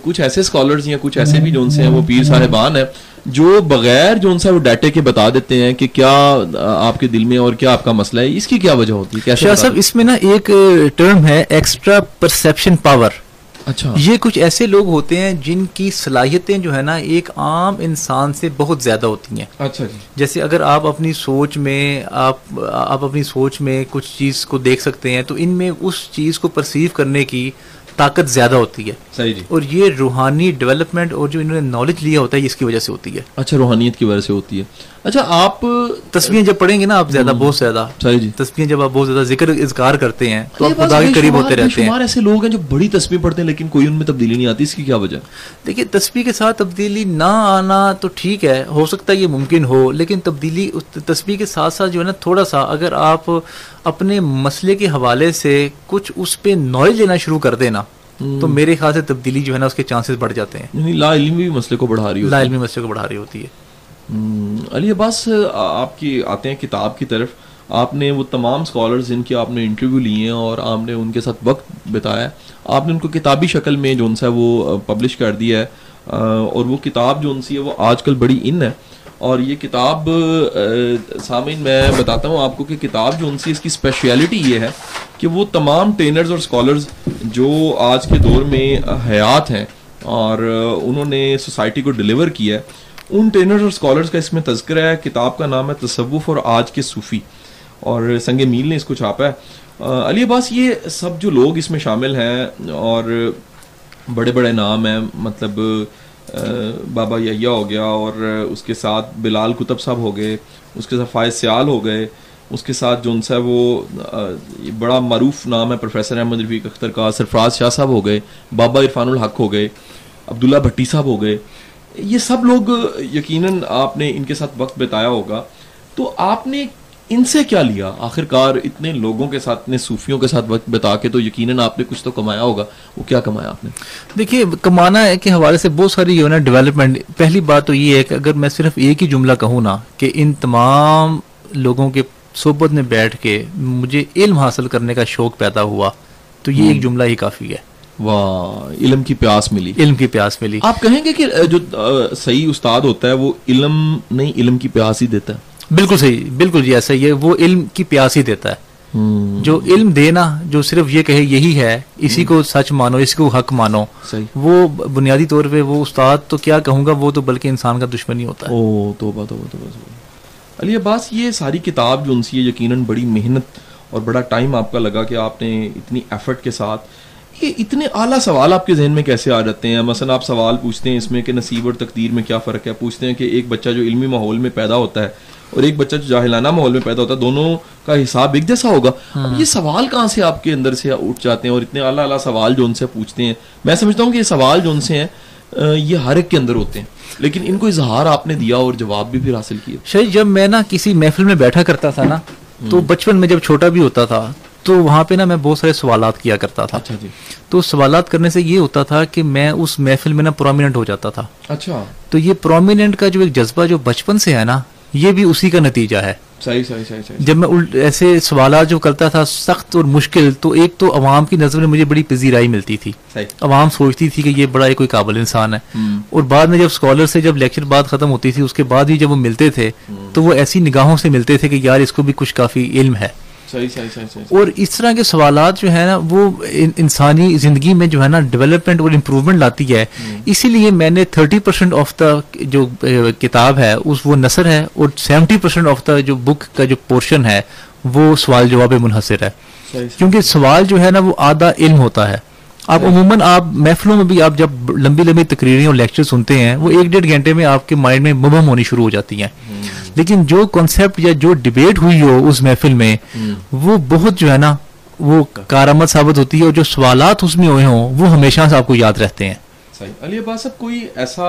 A: کچھ ایسے اسکالرز یا کچھ ایسے بھی جو ان سے ہیں وہ پیر صاحبان ہیں جو بغیر جو ان سے وہ ڈیٹے کے بتا دیتے ہیں کہ کیا آپ کے دل میں اور کیا آپ کا مسئلہ ہے اس کی کیا وجہ ہوتی ہے؟
B: شاہ صاحب اس میں نا ایک ٹرم ہے ایکسٹرا پرسپشن پاور
A: اچھا۔
B: یہ کچھ ایسے لوگ ہوتے ہیں جن کی صلاحیتیں جو ہے نا ایک عام انسان سے بہت زیادہ ہوتی ہیں۔
A: اچھا جی۔
B: جیسے اگر آپ اپنی سوچ میں آپ آپ اپنی سوچ میں کچھ چیز کو دیکھ سکتے ہیں تو ان میں اس چیز کو پرسیو کرنے کی طاقت زیادہ ہوتی ہے۔
A: صحیح جی۔
B: اور یہ روحانی ڈیولپمنٹ اور جو انہوں نے نالج لیا ہوتا ہے اس کی وجہ سے ہوتی ہے۔
A: اچھا روحانیت کی وجہ سے ہوتی ہے۔ اچھا آپ
B: تصویریں جب پڑھیں گے نا آپ زیادہ بہت زیادہ۔
A: جی۔
B: تصویریں جب آپ بہت زیادہ ذکر اذکار کرتے ہیں تو آپ خدا کے قریب ہوتے رہتے ہیں۔
A: ایسے لوگ ہیں جو بڑی تصویر پڑھتے ہیں لیکن کوئی ان میں تبدیلی نہیں آتی اس کی کیا وجہ؟ ہے
B: دیکھیے تصویر کے ساتھ تبدیلی نہ آنا تو ٹھیک ہے ہو سکتا ہے یہ ممکن ہو لیکن تبدیلی تصویر کے ساتھ ساتھ جو ہے نا تھوڑا سا اگر آپ اپنے مسئلے کے حوالے سے کچھ اس پہ نالج لینا شروع کر دینا تو میرے خیال سے تبدیلی جو ہے نا اس کے چانسز بڑھ جاتے ہیں۔
A: یعنی لا علمی مسئلے کو بڑھا رہی ہوتی
B: لا
A: ہے
B: علمی مسئلے کو بڑھا رہی ہوتی ہے۔
A: علی عباس آپ کی آتے ہیں کتاب کی طرف، آپ نے وہ تمام اسکالرز جن کی آپ نے انٹرویو لیے ہیں اور آپ نے ان کے ساتھ وقت بتایا ہے، آپ نے ان کو کتابی شکل میں جو ان وہ پبلش کر دیا ہے اور وہ کتاب جو ان سی ہے وہ آج کل بڑی ان ہے۔ اور یہ کتاب سامعین، میں بتاتا ہوں آپ کو کہ کتاب جو ان سی اس کی اسپیشیلٹی یہ ہے کہ وہ تمام ٹرینرز اور اسکالرز جو آج کے دور میں حیات ہیں اور انہوں نے سوسائٹی کو ڈلیور کیا ہے۔ ان ٹرینرز اور اسکالرز کا اس میں تذکرہ ہے، کتاب کا نام ہے تصوف اور آج کے صوفی۔ اور سنگ میل نے اس کو چھاپا ہے۔ علی عباس، یہ سب جو لوگ اس میں شامل ہیں اور بڑے بڑے نام ہیں مطلب بابا یحییٰ ہو گیا اور اس کے ساتھ بلال کتب صاحب ہو گئے، اس کے ساتھ فائز سیال ہو گئے، اس کے ساتھ جو ان سے وہ بڑا معروف نام ہے، پروفیسر احمد رفیق اختر کا، سرفراز شاہ صاحب ہو گئے، بابا عرفان الحق ہو گئے، عبداللہ بھٹی صاحب ہو گئے۔ یہ سب لوگ یقیناً آپ نے ان کے ساتھ وقت بتایا ہوگا۔ تو آپ نے ان سے کیا لیا؟ آخر کار اتنے لوگوں کے ساتھ اتنے صوفیوں کے ساتھ وقت بتا کے تو یقیناً آپ نے کچھ تو کمایا ہوگا۔ وہ کیا کمایا آپ نے؟
B: دیکھیے کمانا ہے کے حوالے سے بہت ساری جو ہے نا ڈیولپمنٹ پہلی بات تو یہ ہے کہ اگر میں صرف ایک ہی جملہ کہوں نا کہ ان تمام لوگوں کے صحبت میں بیٹھ کے مجھے علم حاصل کرنے کا شوق پیدا ہوا تو یہ ایک جملہ ہی کافی ہے۔
A: واہ علم کی پیاس ملی۔
B: علم کی پیاس ملی۔
A: آپ کہیں گے کہ جو صحیح استاد ہوتا ہے وہ علم نہیں علم کی پیاس ہی دیتا ہے۔
B: بالکل صحیح بالکل جی ایسا ہی ہے وہ علم کی پیاس ہی دیتا ہے۔ جو علم دینا جو صرف یہ کہے یہی ہے اسی کو سچ مانو اسی کو حق مانو۔ وہ بنیادی طور پہ وہ استاد تو کیا کہوں گا وہ تو بلکہ انسان کا دشمنی ہوتا ہے۔
A: او توبہ توبہ توبہ علی عباس یہ ساری کتاب جو ان سی ہے یقیناً بڑی محنت اور بڑا ٹائم آپ کا لگا کہ آپ نے اتنی ایفرٹ کے ساتھ یہ اتنے اعلیٰ سوال آپ کے ذہن میں کیسے آ جاتے ہیں؟ مثلا آپ سوال پوچھتے ہیں اس میں کہ نصیب اور تقدیر میں کیا فرق ہے؟ پوچھتے ہیں کہ ایک بچہ جو علمی ماحول میں پیدا ہوتا ہے اور ایک بچہ جو جاہلانہ ماحول میں پیدا ہوتا ہے دونوں کا حساب ایک جیسا ہوگا؟ اب یہ سوال کہاں سے آپ کے اندر سے اٹھ جاتے ہیں اور اتنے اعلیٰ اعلیٰ سوال جو ان سے پوچھتے ہیں؟ میں سمجھتا ہوں کہ یہ سوال جو ان سے ہیں یہ ہر ایک کے اندر ہوتے ہیں لیکن ان کو اظہار آپ نے دیا اور جواب بھی پھر حاصل کیا
B: شاید جب میں نا کسی محفل میں بیٹھا کرتا تھا نا تو بچپن میں جب چھوٹا بھی ہوتا تھا تو وہاں پہ نا میں بہت سارے سوالات کیا کرتا تھا۔
A: اچھا جی۔
B: تو سوالات کرنے سے یہ ہوتا تھا کہ میں اس محفل میں نا پرومیننٹ ہو جاتا تھا۔
A: اچھا۔
B: تو یہ پرومیننٹ کا جو ایک جذبہ جو بچپن سے ہے نا یہ بھی اسی کا نتیجہ ہے۔
A: صحیح صحیح صحیح صحیح۔
B: جب میں ایسے سوالات جو کرتا تھا سخت اور مشکل تو ایک تو عوام کی نظر میں مجھے بڑی پذیرائی ملتی تھی۔
A: صحیح۔
B: عوام سوچتی تھی کہ یہ بڑا ہی کوئی قابل انسان ہے۔ اور بعد میں جب اسکالر سے جب لیکچر بات ختم ہوتی تھی اس کے بعد بھی جب وہ ملتے تھے تو وہ ایسی نگاہوں سے ملتے تھے کہ یار اس کو بھی کچھ کافی علم ہے۔
A: صحیح صحیح صحیح صحیح
B: اور اس طرح کے سوالات جو ہے نا وہ ان- انسانی زندگی میں جو ہے نا ڈیولپمنٹ اور امپروومنٹ لاتی ہے۔ اسی لیے میں نے تھرٹی پرسینٹ آف دا جو کتاب ہے اس وہ نثر ہے اور سیونٹی پرسینٹ آف دا جو بک کا جو پورشن ہے وہ سوال جواب منحصر ہے۔
A: صحیح۔
B: کیونکہ سوال جو ہے نا وہ آدھا علم ہوتا ہے۔ آپ عموماً آپ محفلوں میں بھی آپ جب لمبی لمبی تقریریں اور لیکچر سنتے ہیں وہ ایک ڈیڑھ گھنٹے میں آپ کے مائنڈ میں مبہم ہونی شروع ہو جاتی ہیں۔ لیکن جو کانسیپٹ یا جو ڈبیٹ ہوئی ہو اس محفل میں وہ بہت جو ہے نا وہ کارآمد ثابت ہوتی ہے اور جو سوالات اس میں ہوئے ہوں وہ ہمیشہ سے آپ کو یاد رہتے ہیں۔
A: صحیح. علی عباس صاحب کوئی ایسا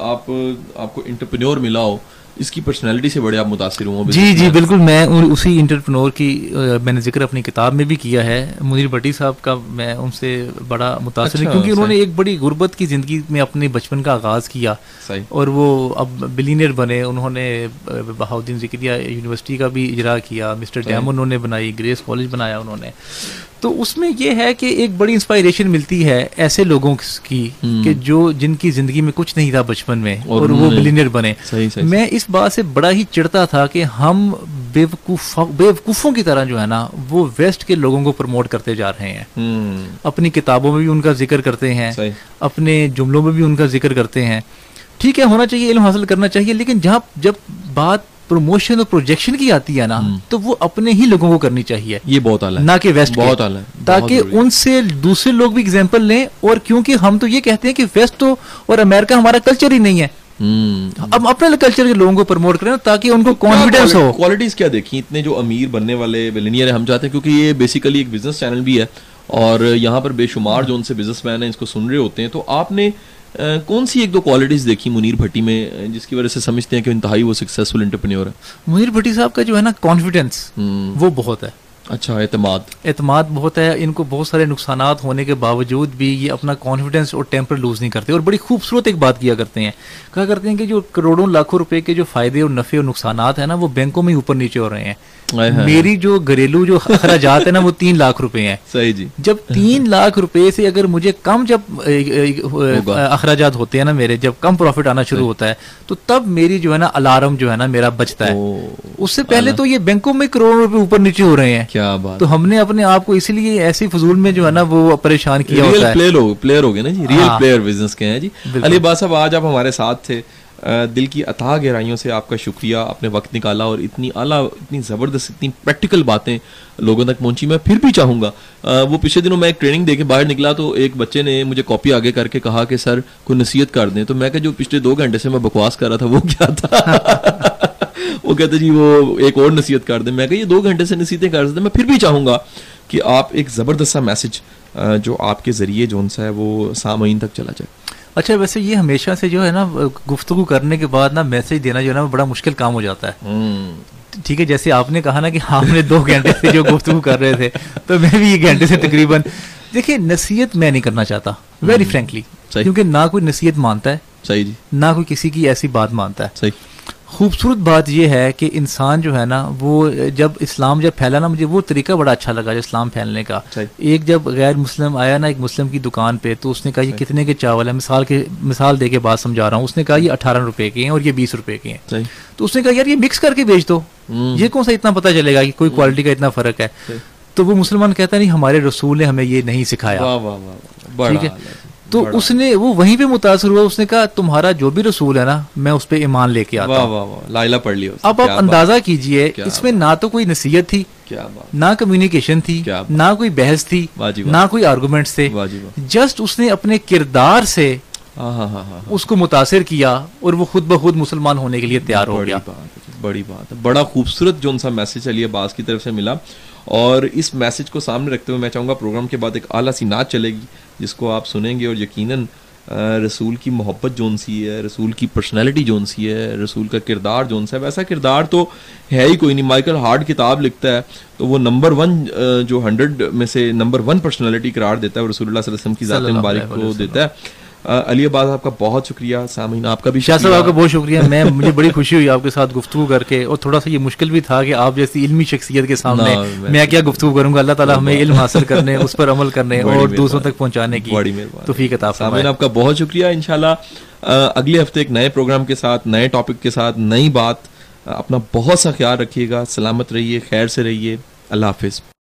A: آپ آپ کو انٹرپرینور ملا ہو اس کی پرسنالٹی سے بڑے آپ متاثر ہوں
B: جی جی بالکل میں اسی انٹرپرنور کی میں نے ذکر اپنی کتاب میں بھی کیا ہے منیر بٹی صاحب کا میں ان سے بڑا متاثر ہوں
A: اچھا،
B: کیونکہ انہوں نے۔ ایک بڑی غربت کی زندگی میں اپنے بچپن کا آغاز کیا اور وہ اب بلینئر بنے انہوں نے بہاؤدین ذکریہ یونیورسٹی کا بھی اجرا کیا مسٹر۔ ڈیم انہوں نے بنائی گریس کالج بنایا انہوں نے تو اس میں یہ ہے کہ ایک بڑی انسپائریشن ملتی ہے ایسے لوگوں کی۔ کہ جو جن کی زندگی میں کچھ نہیں تھا بچپن میں
A: اور
B: وہ بلینئر بنے. میں اس بات سے بڑا ہی چڑھتا تھا کہ ہم بے وقوفوں کی طرح جو ہے نا وہ ویسٹ کے لوگوں کو پروموٹ کرتے جا رہے ہیں. اپنی کتابوں میں بھی ان کا ذکر کرتے ہیں. اپنے جملوں میں بھی ان کا ذکر کرتے ہیں. ٹھیک ہے ہونا چاہیے علم حاصل کرنا چاہیے لیکن جہاں جب بات پروموشن اور پروجیکشن کی آتی ہے نا۔ تو وہ اپنے ہی لوگوں کو کرنی چاہیے۔
A: یہ بہت اعلیٰ
B: نہ کہ ویسٹ۔
A: بہت اعلیٰ
B: تاکہ۔ ان سے دوسرے لوگ بھی اگزامپل لیں اور کیونکہ ہم تو یہ کہتے ہیں کہ ویسٹ تو اور امریکہ ہمارا کلچر ہی نہیں ہے۔ اب اپنے کلچر کے لوگوں کو پروموٹ کریں تاکہ ان کو کانفیڈینس ہو۔
A: کوالٹیز کیا دیکھی اتنے جو امیر بننے والے بلینئر ہیں ہم چاہتے ہیں کیونکہ یہ بیسیکلی ایک بزنس چینل بھی ہے۔ اور یہاں پر بے شمار جو ان سے بزنس مین ہیں اس کو سن رہے ہوتے ہیں۔ تو آپ نے کون سی ایک دو کوالٹیز دیکھی منیر بھٹی میں جس کی وجہ سے سمجھتے ہیں کہ انتہائی وہ سکسیزفل انٹرپرینور ہے؟
B: منیر بھٹی صاحب کا جو ہے نا کانفیڈینس وہ بہت ہے۔
A: اچھا اعتماد۔
B: اعتماد بہت ہے۔ ان کو بہت سارے نقصانات ہونے کے باوجود بھی یہ اپنا کانفیڈینس اور ٹیمپر لوز نہیں کرتے۔ اور بڑی خوبصورت ایک بات کیا کرتے ہیں۔ کہا کرتے ہیں کہ جو کروڑوں لاکھوں روپے کے جو فائدے اور نفع اور نقصانات ہیں نا وہ بینکوں میں اوپر نیچے ہو رہے ہیں۔ میری جو گھریلو جو اخراجات ہیں نا وہ تین لاکھ روپے ہیں۔
A: صحیح جی۔
B: جب تین لاکھ روپے سے اگر مجھے کم جب اخراجات ہوتے ہیں نا میرے جب کم پروفٹ آنا شروع ہوتا ہے تو تب میری جو ہے نا الارم جو ہے نا میرا بچتا ہے۔ اس سے پہلے تو یہ بینکوں میں کروڑوں روپے اوپر نیچے ہو رہے ہیں۔
A: کیا بات۔
B: تو ہم نے اپنے آپ کو اسی لیے ایسی فضول میں جو ہے نا وہ پریشان کیا ہوتا ہے۔
A: پلیئر ہو پلیئر ہو گئے نا جی ریئل۔ پلیئر بزنس کے ہیں جی۔ علی صاحب آج آپ ہمارے ساتھ تھے۔ دل کی اتھا گہرائیوں سے آپ کا شکریہ آپ نے وقت نکالا اور اتنی اعلیٰ اتنی زبردست اتنی پریکٹیکل باتیں لوگوں تک پہنچی۔ میں پھر بھی چاہوں گا۔ آ، وہ پچھلے دنوں میں ایک ٹریننگ دے کے باہر نکلا تو ایک بچے نے مجھے کاپی آگے کر کے کہا کہ سر کوئی نصیحت کر دیں۔ تو میں کہ جو پچھلے دو گھنٹے سے میں بکواس کر رہا تھا وہ کیا تھا؟ [laughs] وہ کہتے جی وہ ایک اور نصیحت کر دیں۔ میں کہ یہ دو گھنٹے سے نصیحتیں کر سکتے میں پھر بھی چاہوں گا کہ آپ ایک زبردست سا میسج جو آپ کے ذریعے جو سا ہے وہ سامعین تک چلا جائے۔
B: اچھا ویسے یہ ہمیشہ سے جو ہے نا گفتگو کرنے کے بعد نا میسج دینا جو ہے نا بڑا مشکل کام ہو جاتا ہے۔ ٹھیک ہے جیسے آپ نے کہا نا کہ ہم نے دو گھنٹے سے جو گفتگو کر رہے تھے تو میں بھی ایک گھنٹے سے تقریباً۔ دیکھیے نصیحت میں نہیں کرنا چاہتا ویری فرینکلی۔ کیونکہ نہ کوئی نصیحت مانتا ہے
A: صحیح جی۔
B: نہ کوئی کسی کی ایسی بات مانتا ہے۔
A: صحیح۔
B: خوبصورت بات یہ ہے کہ انسان جو ہے نا وہ جب اسلام جب پھیلا نا مجھے وہ طریقہ بڑا اچھا لگا جو اسلام پھیلنے کا۔ ایک جب غیر مسلم آیا نا ایک مسلم کی دکان پہ تو اس نے کہا یہ کتنے کے چاول ہے مثال کے مثال دے کے بات سمجھا رہا ہوں۔ اس نے کہا یہ اٹھارہ روپے کے ہیں اور یہ بیس روپے کے ہیں۔ تو اس نے کہا یار یہ مکس کر کے بیچ دو۔ یہ کون سا اتنا پتہ چلے گا کہ کوئی کوالٹی کا اتنا فرق ہے۔ تو وہ مسلمان کہتا نہیں ہمارے رسول نے ہمیں یہ نہیں سکھایا۔ ٹھیک ہے۔ تو۔ اس نے وہ وہیں پہ متاثر ہوا اس نے کہا تمہارا جو بھی رسول ہے نا میں اس پہ ایمان لے کے آتا ہوں
A: لائلہ پڑھ
B: اب آپ اندازہ
A: کیجیے
B: اس میں نہ تو کوئی نصیحت تھی نہ کمیونیکیشن تھی۔ نہ کوئی بحث تھی
A: جی۔
B: نہ کوئی آرگومنٹس تھے
A: واہ جی
B: جسٹ اس نے اپنے کردار سے
A: ہاں ہاں ہاں ہاں
B: اس کو متاثر کیا اور وہ خود بخود مسلمان ہونے کے لیے تیار ہو گیا
A: بڑی بات بڑا خوبصورت جو ان سا میسج علی عباس کی طرف سے ملا اور اس میسج کو سامنے رکھتے ہوئے میں چاہوں گا پروگرام کے بعد ایک اعلیٰ سی نعت چلے گی جس کو آپ سنیں گے اور یقیناً رسول کی محبت جون سی ہے رسول کی پرسنالٹی جون سی ہے رسول کا کردار جون سا ہے ویسا کردار تو ہے ہی کوئی نہیں مائیکل ہارڈ کتاب لکھتا ہے تو وہ نمبر ون جو ہنڈریڈ میں سے نمبر ون پرسنالٹی قرار دیتا ہے رسول اللہ صلی اللہ علیہ وسلم کی ذات مبارک کو دیتا ہے علی عباس آپ کا بہت شکریہ سامعین آپ کا بھی
B: شاہ صاحب آپ کا بہت شکریہ۔ میں مجھے بڑی خوشی ہوئی آپ کے ساتھ گفتگو کر کے اور تھوڑا سا یہ مشکل بھی تھا کہ آپ جیسی علمی شخصیت کے سامنے
A: میں-
B: کیا گفتگو کروں گا؟ اللہ تعالیٰ ہمیں علم حاصل کرنے اس پر عمل کرنے اور دوسروں۔ تک پہنچانے کی
A: بڑی
B: توفیق عطا
A: سامعین آپ کا بہت شکریہ۔ انشاءاللہ اگلے ہفتے ایک نئے پروگرام کے ساتھ نئے ٹاپک کے ساتھ نئی بات اپنا بہت سا خیال رکھیے گا۔ سلامت رہیے خیر سے رہیے۔ اللہ حافظ۔